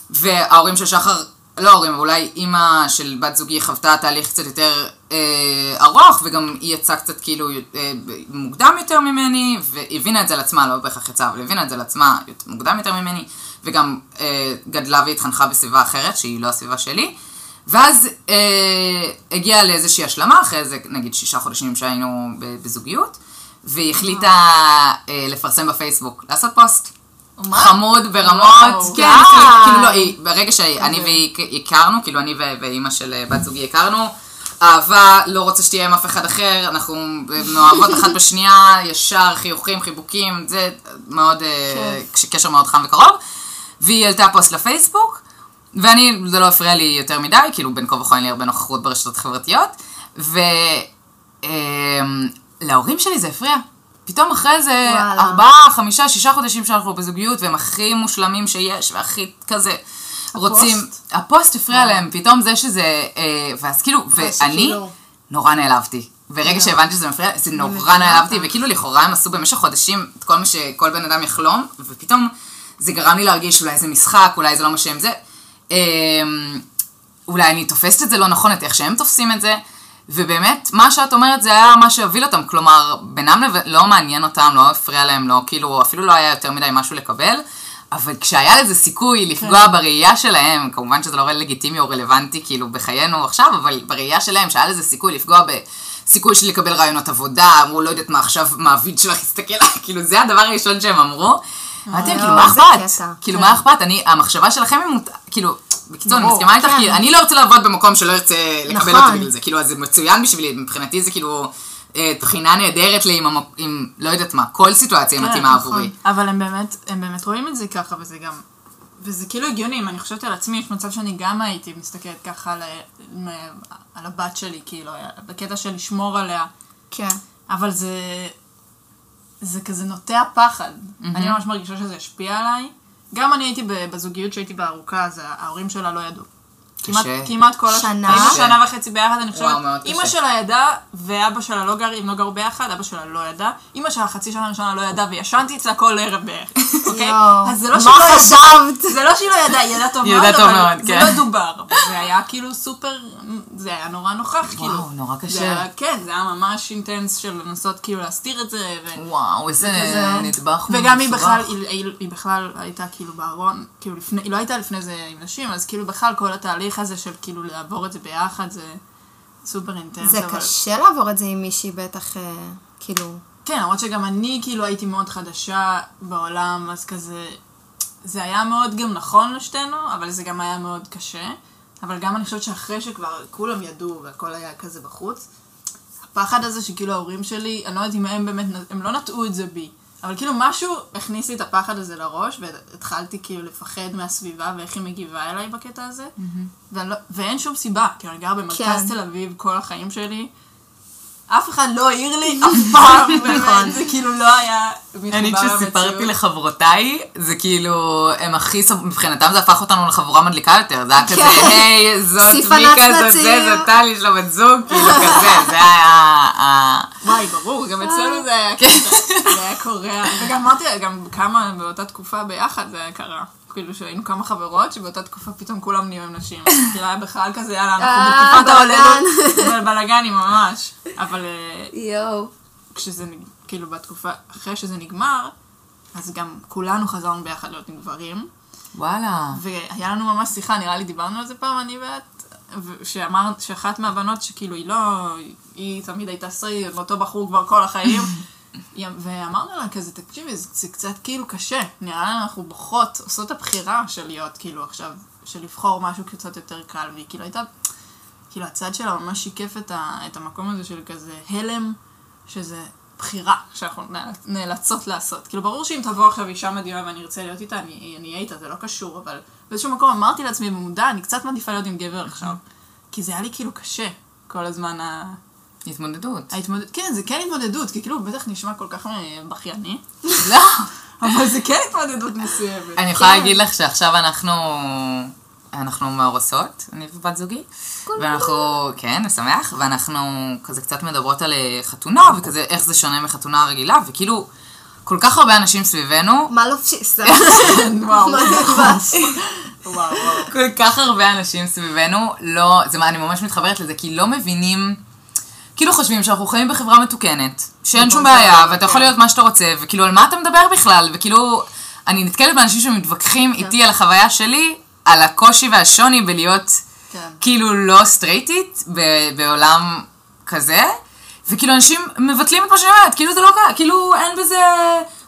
וההורים של שחר, לא ההורים, אולי אימא של בת זוגי חוותה תהליך קצת יותר אה, ארוך, וגם היא יצאה קצת כאילו אה, מוקדם יותר ממני, והבינה את זה על עצמה, לא בהכרח יצאה, אבל הבינה את זה על עצמה מוקדם יותר ממני, וגם אה, גדלה והתחנכה בסביבה אחרת, שהיא לא הסביבה שלי. ואז אה, הגיעה לאיזושהי השלמה, אחרי איזה נגיד שישה חודשים שהיינו בזוגיות, והיא החליטה אה, לפרסם בפייסבוק, לעשות פוסט. מה? חמוד ברמות. כן. כאילו, לא, היא- ברגע שאני והיא הכרנו, כאילו אני ואימא של אה, בת זוגי הכרנו, אהבה, לא רוצה שתהיה עם אף אחד אחר, אנחנו מאוהבות אחת בשנייה, ישר חיוכים, חיבוקים, זה מאוד, אה, כש- קשר מאוד חם וקרוב, והיא העלתה פוסט לפייסבוק, ואני, זה לא הפריע לי יותר מדי, כאילו בין כה וכה אין לי הרבה נוכחות ברשתות החברתיות, ולהורים שלי זה הפריע. פתאום אחרי זה. ארבעה, חמישה, שישה חודשים שאנחנו בזוגיות, והם הכי מושלמים שיש, והכי כזה רוצים... הפוסט הפריע להם, פתאום זה שזה... אה, ואז כאילו, ואני נורא נעלבתי. ברגע שהבנתי שזה מפריע, זה נורא נעלבתי. וכאילו לכאורה הם עשו במשך חודשים את כל מה שכל בן אדם יחלום, ופתאום זה גרם לי להרגיש אולי זה משחק, אולי זה לא מה שהם זה. אמ, אולי אני תופסת את זה לא נכון, את איך שהם תופסים את זה, ובאמת, מה שאת אומרת זה היה מה שהוביל אותם, כלומר, בינם לבין, לא מעניין אותם, לא הפריע להם, לא, כאילו, אפילו לא היה יותר מדי משהו לקבל, אבל כשהיה לזה סיכוי לפגוע בראייה שלהם, כמובן שזה לא לגיטימי או רלוונטי, כאילו, בחיינו עכשיו, אבל בראייה שלהם, שהיה לזה סיכוי לפגוע בסיכוי של לקבל רעיונות עבודה, אמרו, לא יודעת מה עכשיו מעביד שלך יסתכל, כאילו, זה הדבר הראשון שהם אמרו. אמרתי להם, כאילו, מה איזה אכפת? כאילו, מה אכפת? אני, המחשבה שלכם היא. כאילו, בקיצור, אני מסכימה איתך, כן. כי אני לא רוצה לעבוד במקום שלא ירצה לקבל נכון. אותי בגלל זה. כאילו, אז זה מצוין בשבילי, מבחינתי זה כאילו אה, תחינה נהדרת לי עם, המק- עם, לא יודעת מה, כל סיטואציה כן, מתאימה נכון. עבורי. אבל הם באמת, הם באמת רואים את זה ככה, וזה גם... וזה כאילו הגיוני, אם אני חושבת על עצמי, יש מצב שאני גם הייתי מסתכלת ככה על הבת שלי, כאילו, בקטע של לשמור עליה. כן. אבל זה... זה כזה נוטע פחד. אני ממש מרגישה שזה השפיע עליי. גם אני הייתי בזוגיות שהייתי בה ארוכה, אז ההורים שלה לא ידעו. כמעט, כמעט כל הש- שנה? היינו. שנה וחצי ביחד, אני חושבת. וואו, אימא. שלה ידעה, ואבא שלה לא גר, אם לא גרו ביחד, אבא שלה לא ידע. אימא שלה חצי שנה ראשונה לא ידעה, וישנתי אצלה כל ערב בערך, אוקיי? אז זה לא שהיא לא ידעה-? זה לא שהיא לא ידעה, היא ידעה טוב מאוד, אבל זה כן. לא דובר. זה היה כאילו סופר, זה היה נורא נוכח, כאילו. נורא קשה. כן, זה היה ממש אינטנס של לנסות כאילו להסתיר את זה. ו... וואו, איזה נדבך וגם היא. בכלל, היא בכלל הייתה כאילו בארון, כאילו לפני, היא לא הייתה לפני זה עם נשים, אז כאילו בכלל כל התהליך הזה של כאילו לעבור את זה ביחד, זה, סופר אינטנס. זה אבל... קשה לעבור את זה עם מישהי בטח, אה, כאילו... כן, למרות שגם אני כאילו הייתי מאוד חדשה בעולם, אז כזה... זה היה מאוד גם נכון לשתינו, אבל זה גם היה מאוד קשה. אבל גם אני חושבת שאחרי שכבר כולם ידעו והכל היה כזה בחוץ, הפחד הזה שכאילו ההורים שלי, אני לא יודעת אם הם באמת, הם לא נטעו את זה בי, אבל כאילו משהו הכניס לי את הפחד הזה לראש, והתחלתי כאילו לפחד מהסביבה ואיך היא מגיבה אליי בקטע הזה, ואני לא, ואין שום סיבה, כי אני גרה במרכז כן. תל אביב כל החיים שלי, אף אחד לא העיר לי אף פעם, נכון. באמת, זה כאילו לא היה אני כשסיפרתי. לחברותיי, זה כאילו, הם הכי, סב- מבחינתם זה הפך אותנו לחבורה מדליקה יותר, זה היה כזה, כן. היי, זאת מיקה, זאת זה. זאת טלי, יש לו בת זוג, כאילו כזה, זה היה. וואי, ברור, גם אצלנו זה היה כזה, זה היה קורה. וגם אמרתי, גם כמה באותה תקופה ביחד זה היה קרה. כאילו שהיינו כמה חברות, שבאותה תקופה פתאום כולם נהיו עם נשים. כאילו היה בכלל כזה, יאללה, אנחנו אה, בתקופת. העוללות. בלאגנים ממש. אבל אה, יואו. כשזה, כאילו בתקופה, אחרי שזה נגמר, אז גם כולנו חזרנו ביחד להיות עם גברים. וואלה. והיה לנו ממש שיחה, נראה לי דיברנו על זה פעם, אני ואת, ו- שאמר, שאחת מהבנות שכאילו היא לא, היא תמיד הייתה סרי, עם אותו בחור כבר כל החיים, ואמרנו לה כזה, תקשיבי, זה, זה קצת כאילו קשה, נראה לי אנחנו בוחרות, עושות את הבחירה של להיות כאילו עכשיו, של לבחור משהו קצת יותר קל, והיא כאילו הייתה, כאילו הצד שלה ממש שיקף את, ה, את המקום הזה של כזה הלם, שזה בחירה שאנחנו נאל- נאלצות לעשות. כאילו ברור שאם תבוא עכשיו אישה מדהימה ואני ארצה להיות איתה, אני אהיה איתה, זה לא קשור, אבל באיזשהו מקום אמרתי לעצמי במודע, אני קצת מעדיפה להיות עם גבר עכשיו. כי זה היה לי כאילו קשה, כל הזמן ה... התמודדות. ההתמודד... כן, זה כן התמודדות, כי כאילו בטח נשמע כל כך אה, בכייני, לא. אבל זה כן התמודדות מסוימת. אני יכולה להגיד לך שעכשיו אנחנו, אנחנו מאורסות, אני ובת זוגי, ואנחנו, כן, משמח, ואנחנו כזה קצת מדברות על אה, חתונה, וכזה איך זה שונה מחתונה רגילה, וכאילו, כל כך הרבה אנשים סביבנו, מה מה נלבש? וואו, וואו. כל כך הרבה אנשים סביבנו, לא, זה מה, אני ממש מתחברת לזה, כי לא מבינים, כאילו חושבים שאנחנו חיים בחברה מתוקנת, שאין שום נכון, בעיה, זה, ואתה כן. יכול להיות מה שאתה רוצה, וכאילו על מה אתה מדבר בכלל, וכאילו, אני נתקלת באנשים שמתווכחים איתי על החוויה שלי, על הקושי והשוני בלהיות כן. כאילו לא סטרייטית בעולם כזה, וכאילו אנשים מבטלים את מה שאני אומרת, כאילו זה לא קרה, כאילו אין בזה...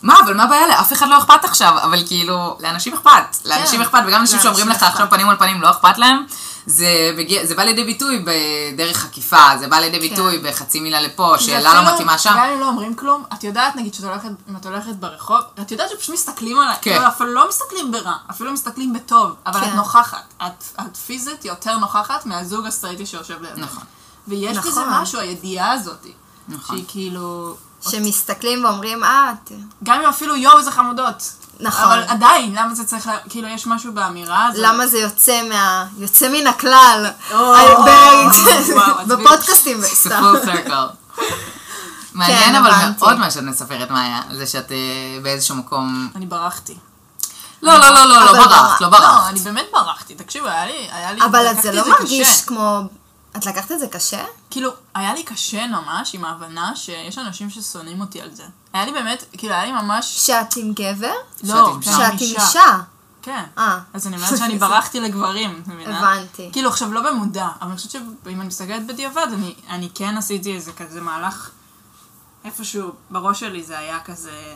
מה, אבל מה הבעיה? לאף אחד לא אכפת עכשיו, אבל כאילו, לאנשים אכפת. לאנשים אכפת, וגם אנשים שאומרים לך. עכשיו פנים על פנים לא אכפת להם, זה, מגיע, זה בא לידי ביטוי בדרך עקיפה, זה בא לידי ביטוי בחצי מילה לפה, שאלה לא מתאימה שם. גם אם לא אומרים כלום, את יודעת, נגיד, שאת הולכת, אם את הולכת ברחוב, את יודעת שפשוט מסתכלים עליי, כן. כאילו, אפילו לא מסתכלים ברע, אפילו מסתכלים בטוב, אבל כן. את נוכחת. את, את פיזית יותר נוכחת מהזוג הסטרייטי שיושב לידך. נכון. ויש נכון. בזה משהו, הידיעה הזאת, נכון. שהיא כאילו... שמסתכלים ואומרים, אה, ת- גם אם אפילו יואו איזה חמודות. נכון. אבל עדיין, למה זה צריך. כאילו, יש משהו באמירה הזאת. למה זה יוצא מה... יוצא מן הכלל. בפודקאסטים, סתם. full circle. מעניין כן, אבל. מאוד מה שאת מספרת, מאיה, זה שאת אה, באיזשהו מקום... אני ברחתי. לא, לא, לא, לא, לא אבל ברחת, לא לא, ברחת. אני באמת ברחתי. תקשיבו, היה לי... אבל זה לא. מרגיש כמו... את לקחת את זה קשה? כאילו, היה לי קשה ממש עם ההבנה שיש אנשים ששונאים אותי על זה. היה לי באמת, כאילו, היה לי ממש... שאת עם גבר? לא, שאת עם אישה? כן. אה. אז אני אומרת שאני ברחתי לגברים, את מבינה? הבנתי. כאילו, עכשיו לא במודע, אבל אני חושבת שאם אני מסתכלת בדיעבד, אני, אני כן עשיתי איזה כזה מהלך, איפשהו בראש שלי זה היה כזה...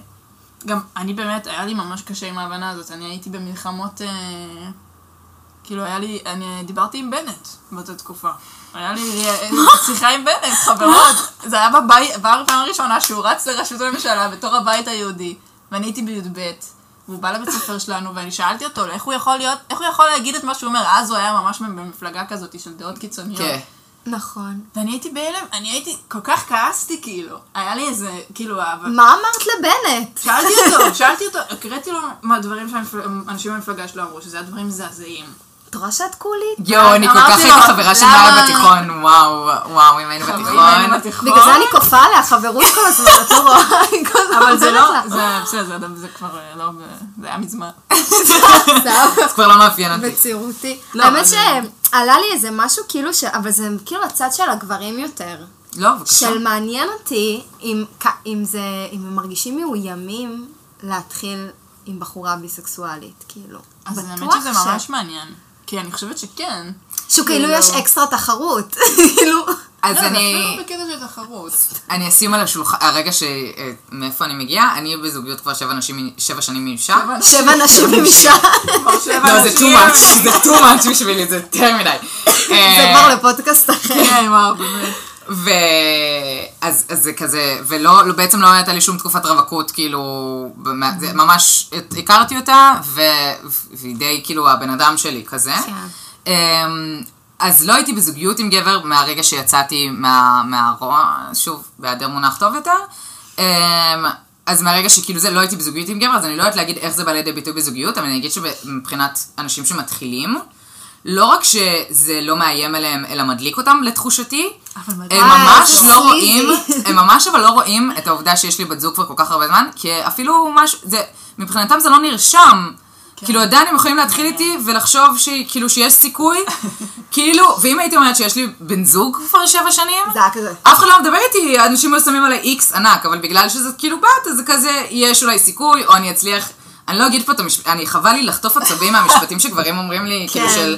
גם אני באמת, היה לי ממש קשה עם ההבנה הזאת, אני הייתי במלחמות, אה, כאילו היה לי, אני דיברתי עם בנט באותה תקופה. היה לי אה, שיחה עם בנט, חברות. זה היה בבית, פעם ראשונה שהוא רץ לראשות הממשלה בתור הבית היהודי, ואני הייתי בי"ב, והוא בא לבית ספר שלנו, ואני שאלתי אותו, איך הוא יכול להיות, איך הוא יכול להגיד את מה שהוא אומר? אז הוא היה ממש במפלגה כזאת של דעות קיצוניות. כן. נכון. ואני הייתי בהלם, אני הייתי, כל כך כעסתי כאילו. היה לי איזה, כאילו, אבל... מה אמרת לבנט? שאלתי אותו, שאלתי אותו, הקראתי לו מה הדברים שאנשים במפלגה שלו אמרו, שזה היה דברים מזעזעים. את רואה שאת קולית? יואו, אני כל כך הייתי חברה של מאיה בתיכון, וואו, וואו, אם היינו בתיכון. בגלל זה אני כופה עליה חברות כל הזמן, את לא רואה? אני כל הזמן אבל זה לא. זה בסדר, זה- זה כבר אה, לא, ב- זה היה מזמן. זה כבר לא מאפיין אותי. בצעירותי. לא, האמת שעלה לי איזה משהו כאילו, ש- אבל זה כאילו הצד של הגברים יותר. לא, בבקשה. של מעניין אותי אם, כ- אם זה, אם הם מרגישים מאוימים להתחיל עם בחורה ביסקסואלית, כאילו. אז האמת שזה ממש מעניין. כי אני חושבת שכן. שכאילו כאילו- יש אקסטרה תחרות, כאילו. אז לא, זה אני... אפילו בקטע של תחרות. אני אשים על השולחן, הרגע ש... אה, מאיפה אני מגיעה, אני בזוגיות כבר שבע, נשים, שבע שנים עם אישה. שבע נשים עם אישה. כבר שבע לא, זה too much, זה too much בשבילי, זה יותר מדי. זה כבר לפודקאסט אחר. כן, וואו, באמת. ו... אז, אז זה כזה, ולא, לא, בעצם לא הייתה לי שום תקופת רווקות, כאילו, זה ממש, הכרתי אותה, ו... והיא די כאילו הבן אדם שלי כזה. כן. אמ, אז לא הייתי בזוגיות עם גבר מהרגע שיצאתי מה, מהרוע, שוב, בהיעדר מונח טוב יותר. אמ, אז מהרגע שכאילו זה, לא הייתי בזוגיות עם גבר, אז אני לא יודעת להגיד איך זה בא לידי ביטוי בזוגיות, אבל אני אגיד שמבחינת אנשים שמתחילים, לא רק שזה לא מאיים עליהם, אלא מדליק אותם לתחושתי. הם ממש לא. רואים, הם ממש אבל לא רואים את העובדה שיש לי בת זוג כבר כל כך הרבה זמן, כי אפילו משהו, זה, מבחינתם זה לא נרשם. כאילו עדיין הם יכולים להתחיל איתי ולחשוב שכאילו שיש סיכוי, כאילו, ואם הייתי אומרת שיש לי בן זוג כבר שבע שנים, זה היה כזה. אף אחד לא מדבר איתי, אנשים היו שמים עליי איקס ענק, אבל בגלל שזה כאילו בת, אז זה כזה, יש אולי סיכוי, או אני אצליח, אני לא אגיד פה את המשפט, אני חבל לי לחטוף עצבים מהמשפטים שגברים אומרים לי, כאילו כן. של,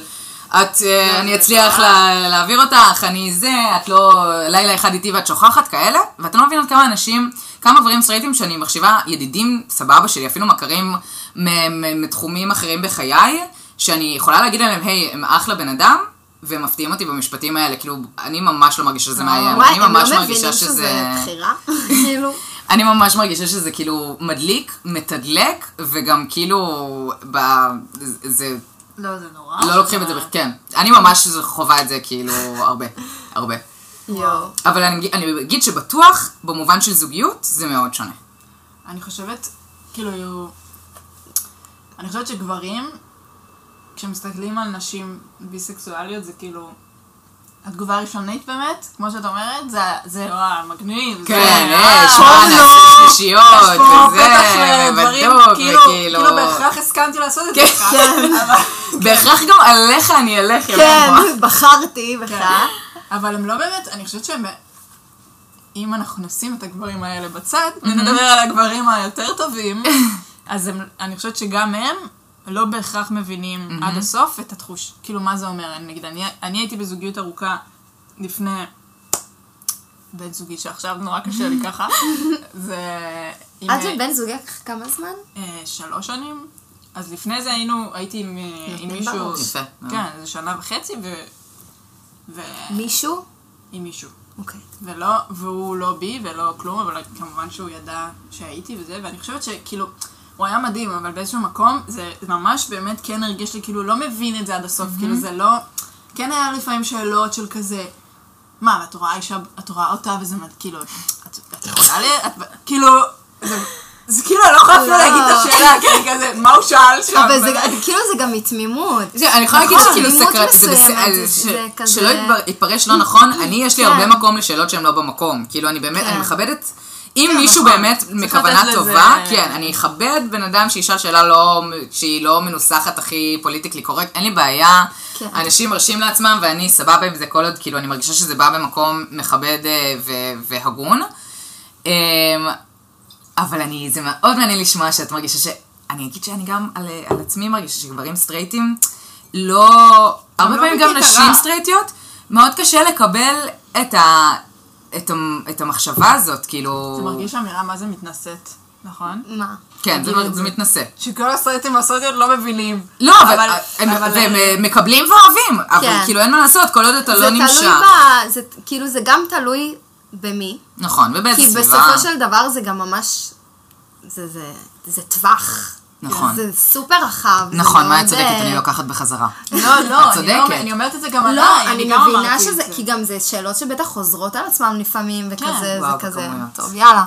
את, אה, אני אצליח לה- להעביר אותך, אני זה, את לא, לילה אחד איתי ואת שוכחת, כאלה, ואתם לא מבינים עד כמה אנשים, כמה גברים סטרייטים שאני מחשיבה ידידים סבבה שלי, אפילו מכרים מתחומים אחרים בחיי, שאני יכולה להגיד עליהם, היי, הם אחלה בן אדם, והם מפתיעים אותי במשפטים האלה, כאילו, אני ממש לא מרגישה שזה מאיים, אני הם ממש לא מרגישה מבינים שזה... שזה בחירה? כאילו. אני ממש מרגישה שזה כאילו מדליק, מתדלק, וגם כאילו. זה... לא, זה נורא. לא לוקחים את זה, כן. אני ממש חווה את זה כאילו הרבה, הרבה. יואו. אבל אני, אני אגיד שבטוח, במובן של זוגיות, זה מאוד שונה. אני חושבת, כאילו, אני חושבת שגברים, כשמסתכלים על נשים ביסקסואליות, זה כאילו, התגובה הראשונית באמת, כמו שאת אומרת, זה, זה וואו, מגניב. כן, אה, אה, לו. נעשה שלישיות, יש וזה, כאילו, וכאילו... כאילו בהכרח הסכמתי לעשות את זה כן. ככה. בהכרח גם עליך אני אלך, יא כן. בחרתי בך. אבל הם לא באמת, אני חושבת שהם... אם אנחנו נשים את הגברים האלה בצד, ונדבר על הגברים היותר טובים, אז אני חושבת שגם הם לא בהכרח מבינים עד הסוף את התחוש, כאילו מה זה אומר, אני, נגיד, אני, אני הייתי בזוגיות ארוכה לפני בן זוגי שעכשיו נורא קשה לי ככה, זה... את ובן זוגך כמה זמן? אה, שלוש שנים, אז לפני זה היינו, הייתי עם, אה, עם מישהו. יפה. כן, זה שנה וחצי, ו... ו... מישהו? עם מישהו. אוקיי. ולא, והוא לא בי ולא כלום, אבל כמובן שהוא ידע שהייתי וזה, ואני חושבת שכאילו, הוא היה מדהים, אבל באיזשהו מקום, זה ממש באמת כן הרגיש לי, כאילו, לא מבין את זה עד הסוף, כאילו, זה לא, כן היה לפעמים שאלות של כזה, מה, את רואה אישה, את רואה אותה וזה, כאילו, את, את יכולה ל... את, כאילו, זה, זה כאילו, אני לא יכולה אפילו לא. להגיד את השאלה, כי כזה, מה הוא שאל שם? אבל זה? כאילו זה גם מתמימות. אני יכולה להגיד נכון, שכאילו סקרן, זה בסדר, כזה- שלא יתפרש לא נכון, אני יש לי כן. הרבה מקום לשאלות שהן לא במקום, כאילו אני באמת, כן. אני מכבדת, אם כן, מישהו. באמת מכוונה טובה, כן, אני אכבד בן אדם שישאל שאלה לא, שהיא לא מנוסחת הכי politically correct, אין לי בעיה, כן. אנשים מרשים לעצמם ואני סבבה עם זה כל עוד, כאילו אני מרגישה שזה בא במקום מכבד אה, והגון. אמ, אבל אני, זה מאוד מעניין לשמוע שאת מרגישה ש... אני אגיד שאני גם על, על עצמי מרגישה שגברים סטרייטים לא... הרבה לא פעמים גם נשים רע. סטרייטיות, מאוד קשה לקבל את, ה, את, ה, את המחשבה הזאת, כאילו... זה מרגיש אמירה מה זה מתנשאת, נכון? מה? כן, זה, את זה זה. מתנשא. שכל הסרטים הסרטיות לא מבינים. לא, אבל, אבל- הם, אבל- והם אה, מקבלים ואוהבים, אבל כן. כאילו אין מה לעשות, כל עוד אתה לא זה נמשך. תלוי ב... זה כאילו זה גם תלוי במי. נכון, ובאיזה כי סביבה. בסופו של דבר זה גם ממש... זה, זה, זה טווח. נכון. זה סופר רחב. זה נכון, מה את צודקת, אה, אני לוקחת בחזרה. לא, לא, אני לא אני אומרת את זה גם עליי, לא, אני מבינה שזה, זה. כי גם זה שאלות שבטח חוזרות על עצמם לפעמים, וכזה, זה וואו, כזה. טוב, יאללה.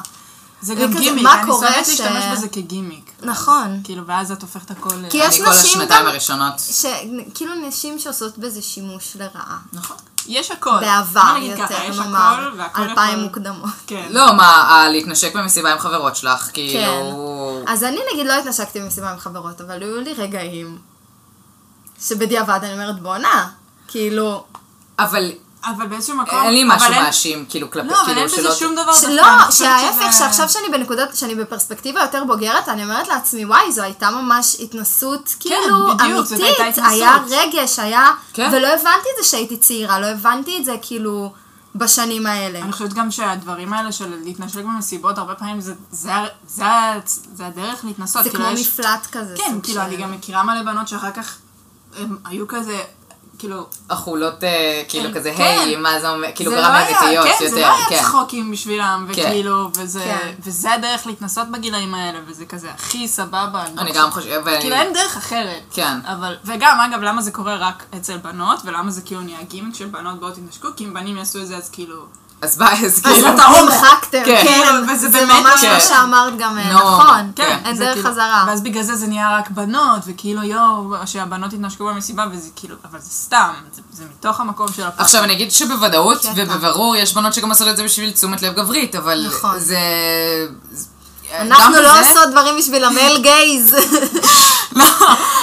זה גם גימיק, מה אני קורה שונאת ש- להשתמש בזה כגימיק. נכון. כאילו, ואז את הופכת הכל... כי יש אני כל נשים השנתיים גם- הראשונות. שכאילו נשים שעושות בזה שימוש לרעה. נכון. יש הכל. בעבר בוא נגיד ככה, יותר, יש נאמר, אלפיים מוקדמות. כן. לא, מה, להתנשק במסיבה עם חברות שלך, כאילו... כן. אז אני נגיד לא התנשקתי במסיבה עם חברות, אבל היו לי רגעים שבדיעבד אני אומרת בואנה, כאילו, אבל אבל באיזשהו מקום... אין לי אבל משהו אין- מאשים, כאילו, כלפי, לא, אבל כאילו, אין בזה שלא... שום דבר דווקא, שלא, חושבת שההפך, שזה- שעכשיו שאני בנקודת, שאני בפרספקטיבה יותר בוגרת, אני אומרת לעצמי, וואי, זו הייתה ממש התנסות, כאילו, כן, הייתה אמיתית, התנסות. היה רגש, היה, כן. ולא הבנתי את זה שהייתי צעירה, לא הבנתי את זה, כאילו, בשנים האלה. אני חושבת גם שהדברים האלה של להתנשק במסיבות, הרבה פעמים זה, זה, זה, זה הדרך להתנסות. זה כאילו, כמו יש- מפלט כזה. כן, כאילו, של- אני גם מכירה מלא בנות שאחר כך הם היו כזה, כאילו... החולות, אה, כאילו כזה, כן. היי, מה זה אומר, כאילו ברמה לא אמיתיות כן, יותר, זה לא היה כן. צחוקים בשבילם, כן. וכאילו, וזה, כן. וזה הדרך להתנסות בגילאים האלה, וזה כזה הכי סבבה. אני גם חושבת, כאילו אין דרך אחרת. כן. אבל, וגם, אגב, למה זה קורה רק אצל בנות, ולמה זה כאילו נהיה גימיק של בנות באות תתנשקו, כי אם בנים יעשו את זה, אז כאילו... אז ביי, אז אז כאילו, אתה הומו. המחקתם, כן. כן, וזה זה באמת- ממש כן. מה שאמרת גם אה, נו, נכון, כן. אין זה דרך כאילו- חזרה. ואז בגלל זה זה נהיה רק בנות, וכאילו יואו, שהבנות התנשקו במסיבה, וזה כאילו, אבל זה סתם, זה, זה מתוך המקום של הפחד. עכשיו אני אגיד שבוודאות קטע. ובבירור יש בנות שגם עושות את זה בשביל תשומת לב גברית, אבל נכון. זה... זה- אנחנו לא עושות דברים בשביל המייל גייז, לא,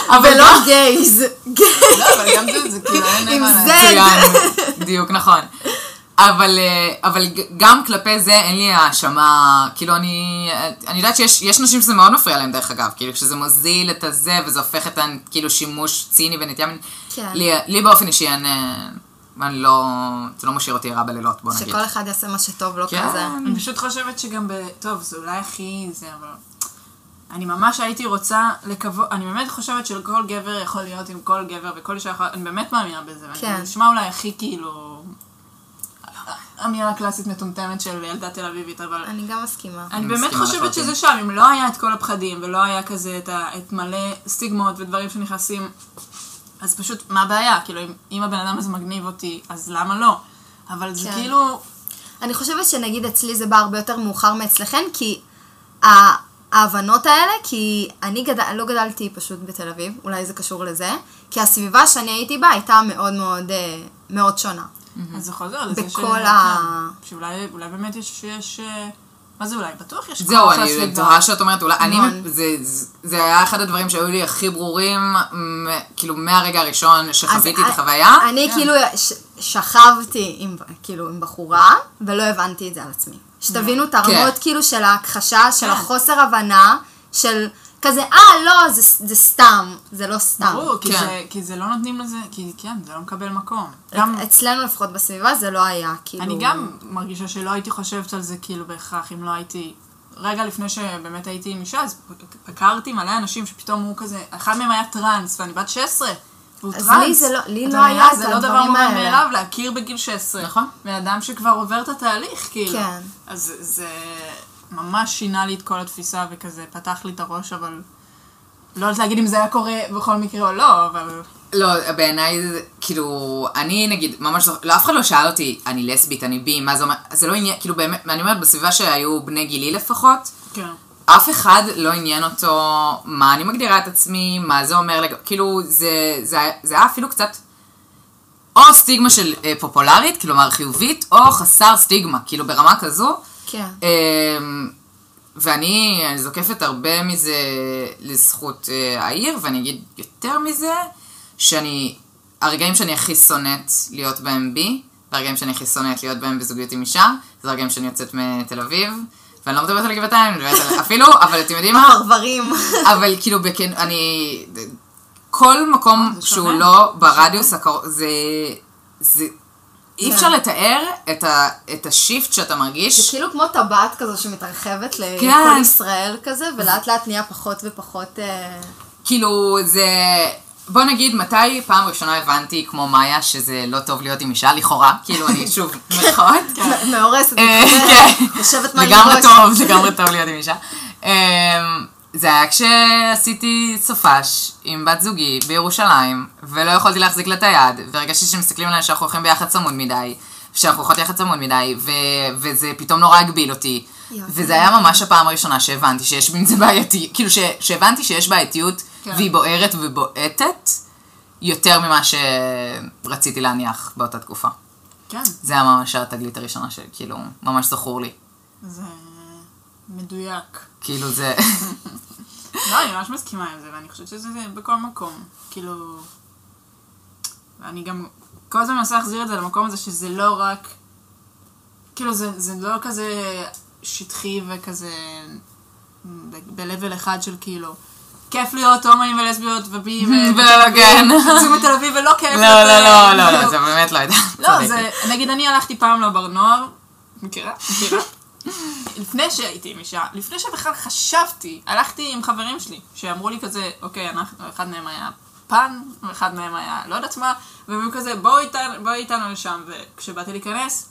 אבל ולא. גייז. לא, אבל גם זה, זה כאילו, אין עם מה זה. לעשות. מצוין, דיוק נכון. אבל, אה, אבל גם כלפי זה אין לי האשמה, כאילו אני, אני יודעת שיש יש נשים שזה מאוד מפריע להם דרך אגב, כאילו כשזה מוזיל את הזה וזה הופך את הכאילו שימוש ציני ונטייה מינית, כן. לי, לי באופן אישי אין, אה, אני לא, זה לא משאיר אותי רע בלילות בוא נגיד. שכל אחד יעשה מה שטוב לו כן. כזה. אני פשוט חושבת שגם ב... טוב, זה אולי הכי זה, אבל... אני ממש הייתי רוצה לקוות, אני באמת חושבת שכל גבר יכול להיות עם כל גבר וכל אישה יכולה, אני באמת מאמינה בזה. כן. ואני נשמע אולי הכי כאילו... אמירה קלאסית מטומטמת של ילדה תל אביבית, אבל... אני גם מסכימה. אני אני באמת מסכימה חושבת לחלוטין. שזה שם, אם לא היה את כל הפחדים, ולא היה כזה את, ה, את מלא סטיגמות ודברים שנכנסים, אז פשוט, מה הבעיה? כאילו, אם, אם הבן אדם הזה מגניב אותי, אז למה לא? אבל זה כן. כאילו... אני חושבת שנגיד אצלי זה בא הרבה יותר מאוחר מאצלכן, כי ה- ההבנות האלה, כי אני גדל, לא גדלתי פשוט בתל אביב, אולי זה קשור לזה, כי הסביבה שאני הייתי בה הייתה מאוד מאוד אה, מאוד שונה. אז זה חוזר לזה ש... בכל ה- כן, שאולי אולי באמת יש... יש אה, מה זה אולי? בטוח יש זהו, אני. תוהה שאת אומרת, אולי, אני, המון. זה, זה- זה היה אחד הדברים שהיו לי הכי ברורים, כאילו מהרגע הראשון שחוויתי את החוויה. אני כן. כאילו ש- שכבתי עם, כאילו, עם בחורה, ולא הבנתי את זה על עצמי. שתבינו את הרמות כן. כאילו של ההכחשה, של. החוסר הבנה, של כזה, אה, לא, זה, זה סתם, זה לא סתם. ברור, כי, כן. זה, כי זה לא נותנים לזה, כי כן, זה לא מקבל מקום. גם, אצלנו לפחות בסביבה זה לא היה, כאילו... אני גם מרגישה שלא הייתי חושבת על זה כאילו בהכרח, אם לא הייתי... רגע לפני שבאמת הייתי עם אישה, אז הכרתי מלא אנשים שפתאום הוא כזה, אחד מהם היה טראנס, ואני בת 16. והוא אז. לי זה לא- לי לא היה זה לא דבר מובן. מאליו להכיר בגיל 16. נכון. בן אדם שכבר עובר את התהליך, כאילו. כן. אז זה ממש שינה לי את כל התפיסה וכזה פתח לי את הראש, אבל... לא יודעת להגיד אם זה היה קורה בכל מקרה או לא, אבל... לא, בעיניי זה, כאילו, אני נגיד, ממש, זוכ- לא, אף אחד לא שאל אותי, אני לסבית, אני בי, מה זה אומר, זה לא עניין, כאילו באמת, אני אומרת, בסביבה שהיו בני גילי לפחות, כן. אף אחד לא עניין אותו מה אני מגדירה את עצמי, מה זה אומר, לג... כאילו, זה, זה, זה היה אפילו קצת, או סטיגמה של אה, פופולרית, כלומר חיובית, או חסר סטיגמה, כאילו ברמה כזו. כן. אמ, ואני אני זוקפת הרבה מזה לזכות אה, העיר, ואני אגיד יותר מזה, שאני, הרגעים שאני הכי שונאת להיות בהם בי, והרגעים שאני הכי שונאת להיות בהם בזוגיות עם אישה, זה הרגעים שאני יוצאת מתל אביב, ואני לא מדברת על גבעתיים, אני מדברת על אפילו, אבל אתם יודעים מה? פרברים. אבל כאילו, בכן, אני... כל מקום אה, שהוא. לא ברדיוס זה... זה... אי כן. אפשר לתאר את, ה, את השיפט שאתה מרגיש. זה כאילו כמו טבעת כזו שמתרחבת לכל כן. ישראל כזה, ולאט לאט נהיה פחות ופחות... אה, כאילו, זה... בוא נגיד, מתי פעם ראשונה הבנתי, כמו מאיה, שזה לא טוב להיות עם אישה, לכאורה, כאילו, אני שוב, מירכאות. מ- מאורסת, כן. יושבת מעל לגמרי. טוב, לגמרי טוב להיות עם אישה. זה היה כשעשיתי סופש עם בת זוגי בירושלים, ולא יכולתי להחזיק לה את היד, והרגשתי שמסתכלים עליי שאנחנו הולכים ביחד צמוד מדי, שאנחנו הולכות יחד צמוד מדי, ו- וזה פתאום נורא הגביל אותי. יופי. וזה היה ממש הפעם הראשונה שהבנתי שיש עם זה בעייתי, כאילו ש- שהבנתי שיש בעייתיות, כן. והיא בוערת ובועטת, יותר ממה שרציתי להניח באותה תקופה. כן, זה היה ממש התגלית הראשונה שכאילו, ממש זכור לי. זה מדויק. כאילו זה... לא, אני ממש מסכימה עם זה, ואני חושבת שזה בכל מקום. כאילו... ואני גם כל הזמן מנסה להחזיר את זה למקום הזה שזה לא רק... כאילו, זה, זה לא כזה שטחי וכזה ב-level אחד של כאילו... כיף להיות הומואים ולסביות ובי כן. יוצאים בתל אביב ולא כיף. לא, לא, לא, לא, כאילו. לא, זה באמת לא הייתה. לא. זה, נגיד אני הלכתי פעם לבר נוער, מכירה? מכירה? לפני שהייתי עם אישה, לפני שבכלל חשבתי, הלכתי עם חברים שלי, שאמרו לי כזה, אוקיי, אנחנו, אחד מהם היה פן, ואחד מהם היה לא יודעת מה, והם היו כזה, בואו איתנו, בואי איתנו לשם, וכשבאתי להיכנס,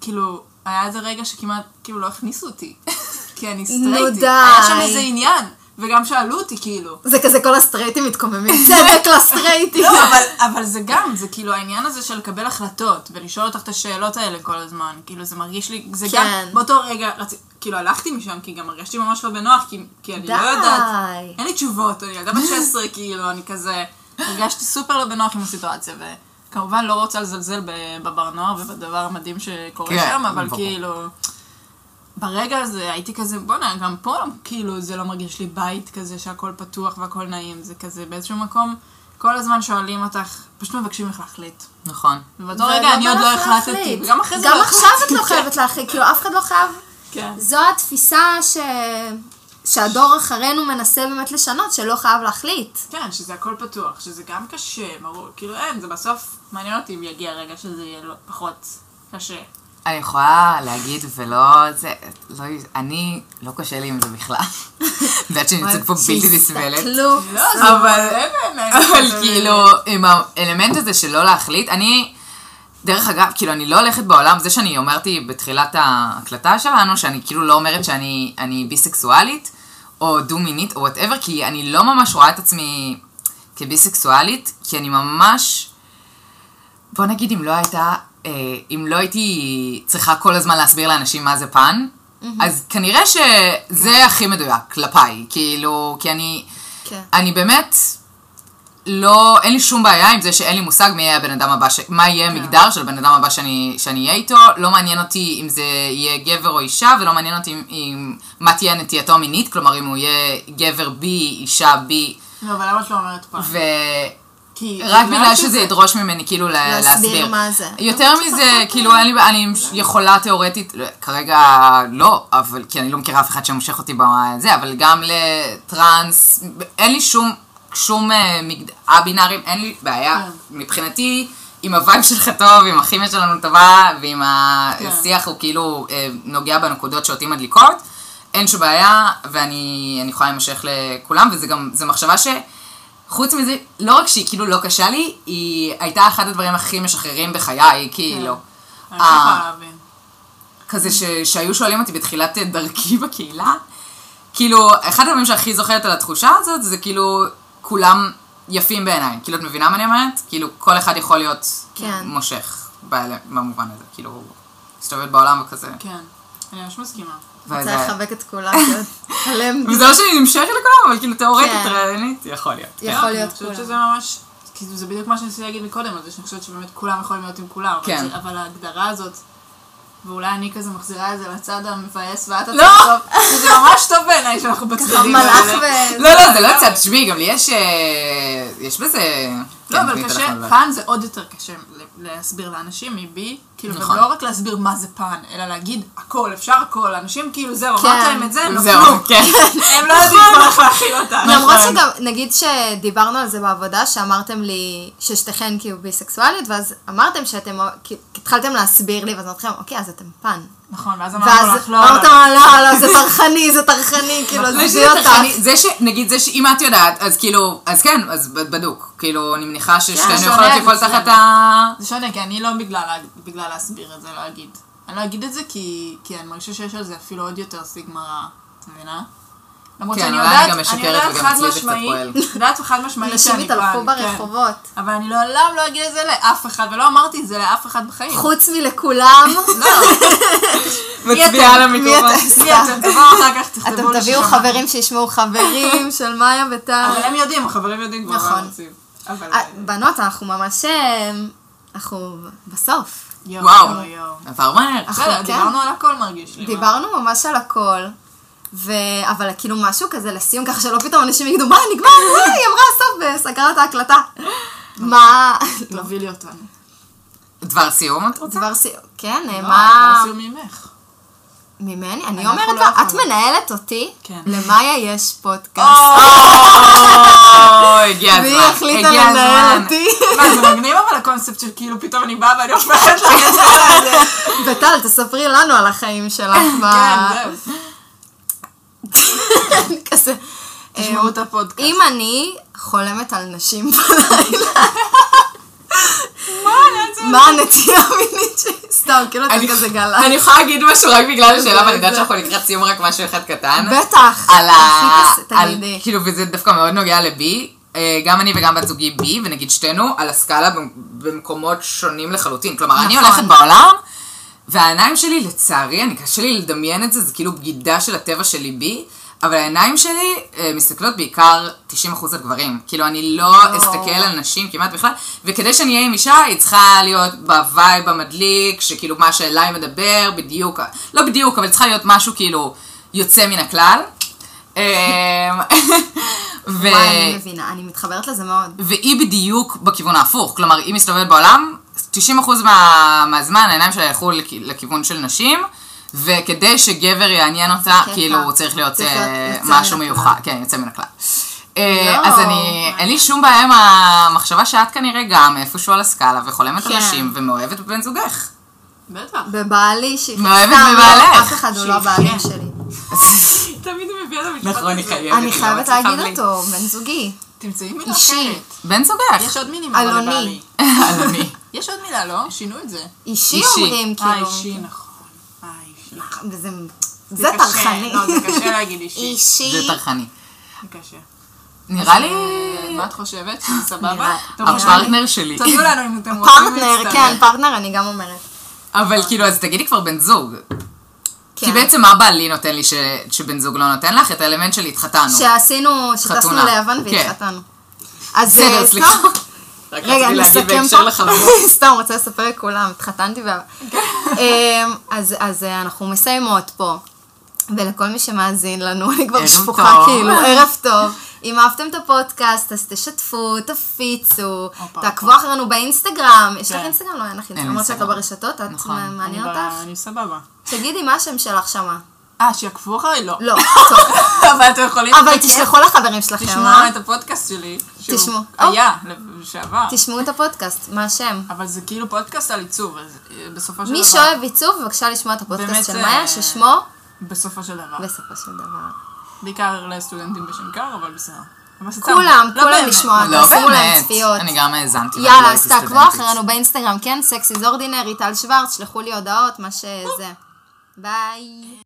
כאילו, היה איזה רגע שכמעט, כאילו, לא הכניסו אותי, כי אני סטרייטית. די. היה שם איזה עניין, וגם שאלו אותי, כאילו. זה כזה כל הסטרייטים מתקוממים, צדק לסטרייטים. לא, אבל, אבל זה גם, זה כאילו העניין הזה של לקבל החלטות, ולשאול אותך את השאלות האלה כל הזמן. כאילו, זה מרגיש לי, זה גם, כן. באותו רגע, רצ... כאילו, הלכתי משם, כי גם הרגשתי ממש לא בנוח, כי, כי אני די. לא יודעת, אין לי תשובות, אני ילדה בת 16, כאילו, אני כזה, הרגשתי סופר לא בנוח עם הסיטואציה, וכמובן לא רוצה לזלזל ב- בבר נוער ובדבר המדהים שקורה כן, שם, אבל ברור. כאילו... ברגע הזה הייתי כזה, בואנה, גם פה, כאילו, זה לא מרגיש לי בית כזה שהכל פתוח והכל נעים, זה כזה באיזשהו מקום, כל הזמן שואלים אותך, פשוט מבקשים לך להחליט. נכון. ובאותו רגע אני עוד לא החלטתי, וגם אחרי זה גם לא עכשיו את החלטתי. לא חייבת להחליט, כאילו אף אחד לא חייב. כן. זו התפיסה ש... שהדור אחרינו מנסה באמת לשנות, שלא חייב להחליט. כן, שזה הכל פתוח, שזה גם קשה, ברור, כאילו אין, זה בסוף מעניין אותי אם יגיע רגע שזה יהיה לא, פחות קשה. אני יכולה להגיד ולא, זה, לא, אני, לא קשה לי עם זה בכלל. את יודעת שאני יוצאת פה בלתי נסבלת. לא, זה אבל-. אבל כאילו, עם האלמנט הזה של לא להחליט, אני, דרך אגב, כאילו, אני לא הולכת בעולם, זה שאני אמרתי בתחילת ההקלטה שלנו, שאני כאילו לא אומרת שאני אני ביסקסואלית, או דו-מינית, או whatever, כי אני לא ממש רואה את עצמי כביסקסואלית, כי אני ממש, בוא נגיד, אם לא הייתה, אם לא הייתי צריכה כל הזמן להסביר לאנשים מה זה pan, אז כנראה שזה הכי מדויק כלפיי, כאילו, כי אני, כן. אני באמת, לא, אין לי שום בעיה עם זה שאין לי מושג מי יהיה הבן אדם הבא, ש... מה יהיה המגדר של הבן אדם הבא שאני, שאני אהיה איתו, לא מעניין אותי אם זה יהיה גבר או אישה, ולא מעניין אותי אם, אם מה תהיה נטייתו המינית, כלומר אם הוא יהיה גבר בי, אישה בי, לא, אבל למה את לא אומרת פעם? כי ורק בגלל שזה ידרוש ממני כאילו לה- להסביר להסביר. מה זה. יותר מזה, כאילו לי, אני יכולה תיאורטית, כרגע לא, אבל, כי אני לא מכירה אף אחד שמושך אותי בזה, אבל גם לטראנס, אין לי שום, שום אה, מגד... א-בינארים, אין לי בעיה. כן. מבחינתי, אם ה vibe שלך טוב, אם הכימיה שלנו טובה, ואם השיח הוא כאילו אה, נוגע בנקודות שאותי מדליקות, אין שום בעיה, ואני אני יכולה להימשך לכולם, וזה גם, זו מחשבה ש... חוץ מזה, לא רק שהיא כאילו לא קשה לי, היא הייתה אחד הדברים הכי משחררים בחיי, כאילו. אני אה, יכולה להבין. כזה ש, שהיו שואלים אותי בתחילת דרכי בקהילה, כאילו, אחד הדברים שהכי זוכרת על התחושה הזאת, זה כאילו, כולם יפים בעיניי. כאילו, את מבינה מה אני אומרת? כאילו, כל אחד יכול להיות כן. מושך במובן הזה. כאילו, מסתובבת בעולם וכזה. כן, אני ממש מסכימה. רוצה לחבק את כולם, הלם. וזה לא שאני נמשכת לכולם, אבל כאילו, תיאורטית, כן. רעיונית, יכול להיות. כן. יכול אני להיות חושבת כולם. שזה ממש, כאילו זה בדיוק מה שניסיתי להגיד מקודם, על זה שאני חושבת שבאמת כולם יכולים להיות עם כולם. כן. אבל ההגדרה הזאת, ואולי אני כזה מחזירה את זה לצד המבאס ואת לא. הצד טוב, זה ממש טוב בעיניי שאנחנו בצדדים מלאך האלה. ו... לא, לא, זה לא צד, תשמעי, גם לי יש... אה, יש בזה... לא, כן, אבל קשה, אנחנו- פן זה עוד יותר קשה להסביר לאנשים מבי, כאילו, נכון. ולא רק להסביר מה זה פן, אלא להגיד הכל, אפשר הכל, אנשים כאילו, זהו, כן. אמרת להם את זה, הם נפלו. כן. הם לא יודעים כבר איך להכיל אותה. למרות נכון. שגם, נגיד שדיברנו על זה בעבודה, שאמרתם לי ששתיכן כאילו ביסקסואלית, ואז אמרתם שאתם, כאילו, התחלתם להסביר לי, ואז אמרתי לכם, אוקיי, אז אתם פן. נכון, ואז אמרנו לך, לא, אמרתם, לא. לא, לא, זה טרחני, זה טרחני, כאילו, לא, עזבי אותך. זה ש... נגיד זה שאם את יודעת, אז כאילו, אז כן, אז בדוק. כאילו, אני מניחה ששתינו שונה, יכולות לפעול. תחת ה... זה שונה, כי אני לא בגלל להסביר את זה, לא אגיד. אני לא אגיד את זה כי, כי אני מרגישה שיש על זה אפילו עוד יותר סטיגמה רעה, את מבינה? למרות כן, שאני יודעת, אני יודעת חד משמעית. יודעת חד משמעית שאני התהלכו פן, ברחובות. כן. אבל אני לעולם לא אגיד את זה לאף אחד, ולא אמרתי את זה לאף אחד בחיים. חוץ מלכולם, לא, מצביעה על מי אתם? תבואו אחר כך, תכתבו אתם תביאו. חברים שישמעו חברים של מאיה וטל. אבל הם יודעים, החברים יודעים כבר מה נכון. הם רוצים. אה, בנות, אנחנו ממש, אה, אנחנו בסוף. יואו, וואו. יואו. עבר מהר. בסדר, כן. דיברנו על הכל מרגיש לי. מה? דיברנו ממש על הכל. ו... אבל כאילו משהו כזה לסיום, ככה שלא פתאום אנשים יגידו, מה, נגמר, מה, היא אמרה סוף וסגרה את ההקלטה. מה, תובילי אותנו. דבר סיום את רוצה? דבר סיום, כן, לא, מה, כבר סיום ממך. ממני? אני אומרת לא לה, את יכולות." מנהלת אותי? כן. למאיה יש פודקאסט. או, הגיע הזמן. והיא החליטה לנהל. אותי. מה, זה מגניב אבל הקונספט של כאילו פתאום אני באה ואני הופכת לך את זה. וטל, תספרי לנו על החיים שלך. כן, זהו. כזה. תשמעו את הפודקאסט. אם אני חולמת על נשים בלילה, מה הנטייה המינית שלי? סתם, כאילו אתה כזה גלה. אני יכולה להגיד משהו רק בגלל השאלה, ואני יודעת שאנחנו לקראת סיום רק משהו אחד קטן. בטח. על ה... כאילו, וזה דווקא מאוד נוגע ל bi. אה, גם אני וגם בת זוגי bi, ונגיד שתינו, על הסקאלה במ- במקומות שונים לחלוטין. כלומר, אני נכון. הולכת בעולם, והעיניים שלי, לצערי, אני קשה לי לדמיין את זה, זה כאילו בגידה של הטבע שלי בי, אבל העיניים שלי אה, מסתכלות בעיקר 90% על גברים. כאילו, אני לא לא. אסתכל על נשים כמעט בכלל, וכדי שאני אהיה עם אישה, היא צריכה להיות ב vibe המדליק, שכאילו מה שאליי מדבר, בדיוק, לא בדיוק, אבל צריכה להיות משהו כאילו יוצא מן הכלל. אמ, ו... וואי, אני מבינה, אני מתחברת לזה מאוד. והיא בדיוק בכיוון ההפוך. כלומר, היא מסתובבת בעולם, 90% מה... מהזמן העיניים שלה ילכו לכ... לכיוון של נשים, וכדי שגבר יעניין אותה. כאילו הוא צריך להיות צריך אה, משהו מן מיוחד. כן, יוצא מן הכלל. אה. אז אני, אין לי שום בעיה עם המחשבה שאת כנראה גם איפשהו על הסקאלה וחולמת על כן. נשים ומאוהבת בבן זוגך. בטח. בבעלי שהיא... מאוהבת לא, בבעלך. אף אחד הוא לא. הבעלים שלי. תמיד הוא מביא את המשפט נכון, הזה. חייבת. אני חייבת להגיד. אותו, בן זוגי. תמצאי מילה אישי. אחרת. בן זוגך. יש עוד מילים אלוני. אלוני. יש עוד מילה, לא? שינו את זה. אישי. אומרים, אה, כאילו. אישי, נכון. וזה זה. טרחני. לא, זה קשה להגיד אישי. אישי. זה טרחני. זה קשה. נראה לי... אה, מה את חושבת? סבבה? הפרטנר שלי. תודיעו לנו אם אתם רוצים פרטנר, להצטרף. כן, פרטנר אני גם אומרת. אבל כאילו, אז תגידי כבר בן זוג. כי כן. בעצם מה בעלי נותן לי ש... שבן זוג לא נותן לך? את האלמנט של התחתנו. שעשינו, שטסנו. ליוון כן. והתחתנו. אז בסדר, אה, סליחה. רק רגע, רציתי אני להגיד אסכם בהקשר פה. לחלומות. סתם, רוצה לספר לכולם, התחתנתי בעבר. אמ, אז אז, אה, אנחנו מסיימות פה. ולכל מי שמאזין לנו, אני כבר שפוכה. כאילו, ערב טוב. אם אהבתם את הפודקאסט, אז תשתפו, תפיצו, תעקבו אחרינו באינסטגרם. יש לך כן. אינסטגרם? לא, אין לך אינסטגרם. אמרת שאת לא. ברשתות, את נכון. מעניין אותך? אני סבבה. תגידי, מה השם שלך שמה? אה, שיעקבו אחריי? לא. לא, טוב. אבל אתם יכולים... אבל תשלחו לחברים שלכם, תשמעו אה? את הפודקאסט שלי. תשמעו. היה, לשעבר. תשמעו את הפודקאסט, מה השם? אבל זה כאילו פודקאסט על עיצוב, אז אה, בסופו של דבר... מי שאוהב עיצוב, בבקשה לשמוע את באמת, הפודקאסט של אה, מאיה, ששמו בסופו של דבר. בסופו של דבר. בעיקר לסטודנטים בשנקר, אבל בסדר. כולם, לא כולם. לשמוע. לא תשימו להם. צפיות. אני גם האזנתי. לא יאללה, הייתי אז תעקבו. אחרינו באינסטגרם, כן? סקסיז אורדינרי, טל שוורץ, שלחו לי הודעות, מה שזה. ביי.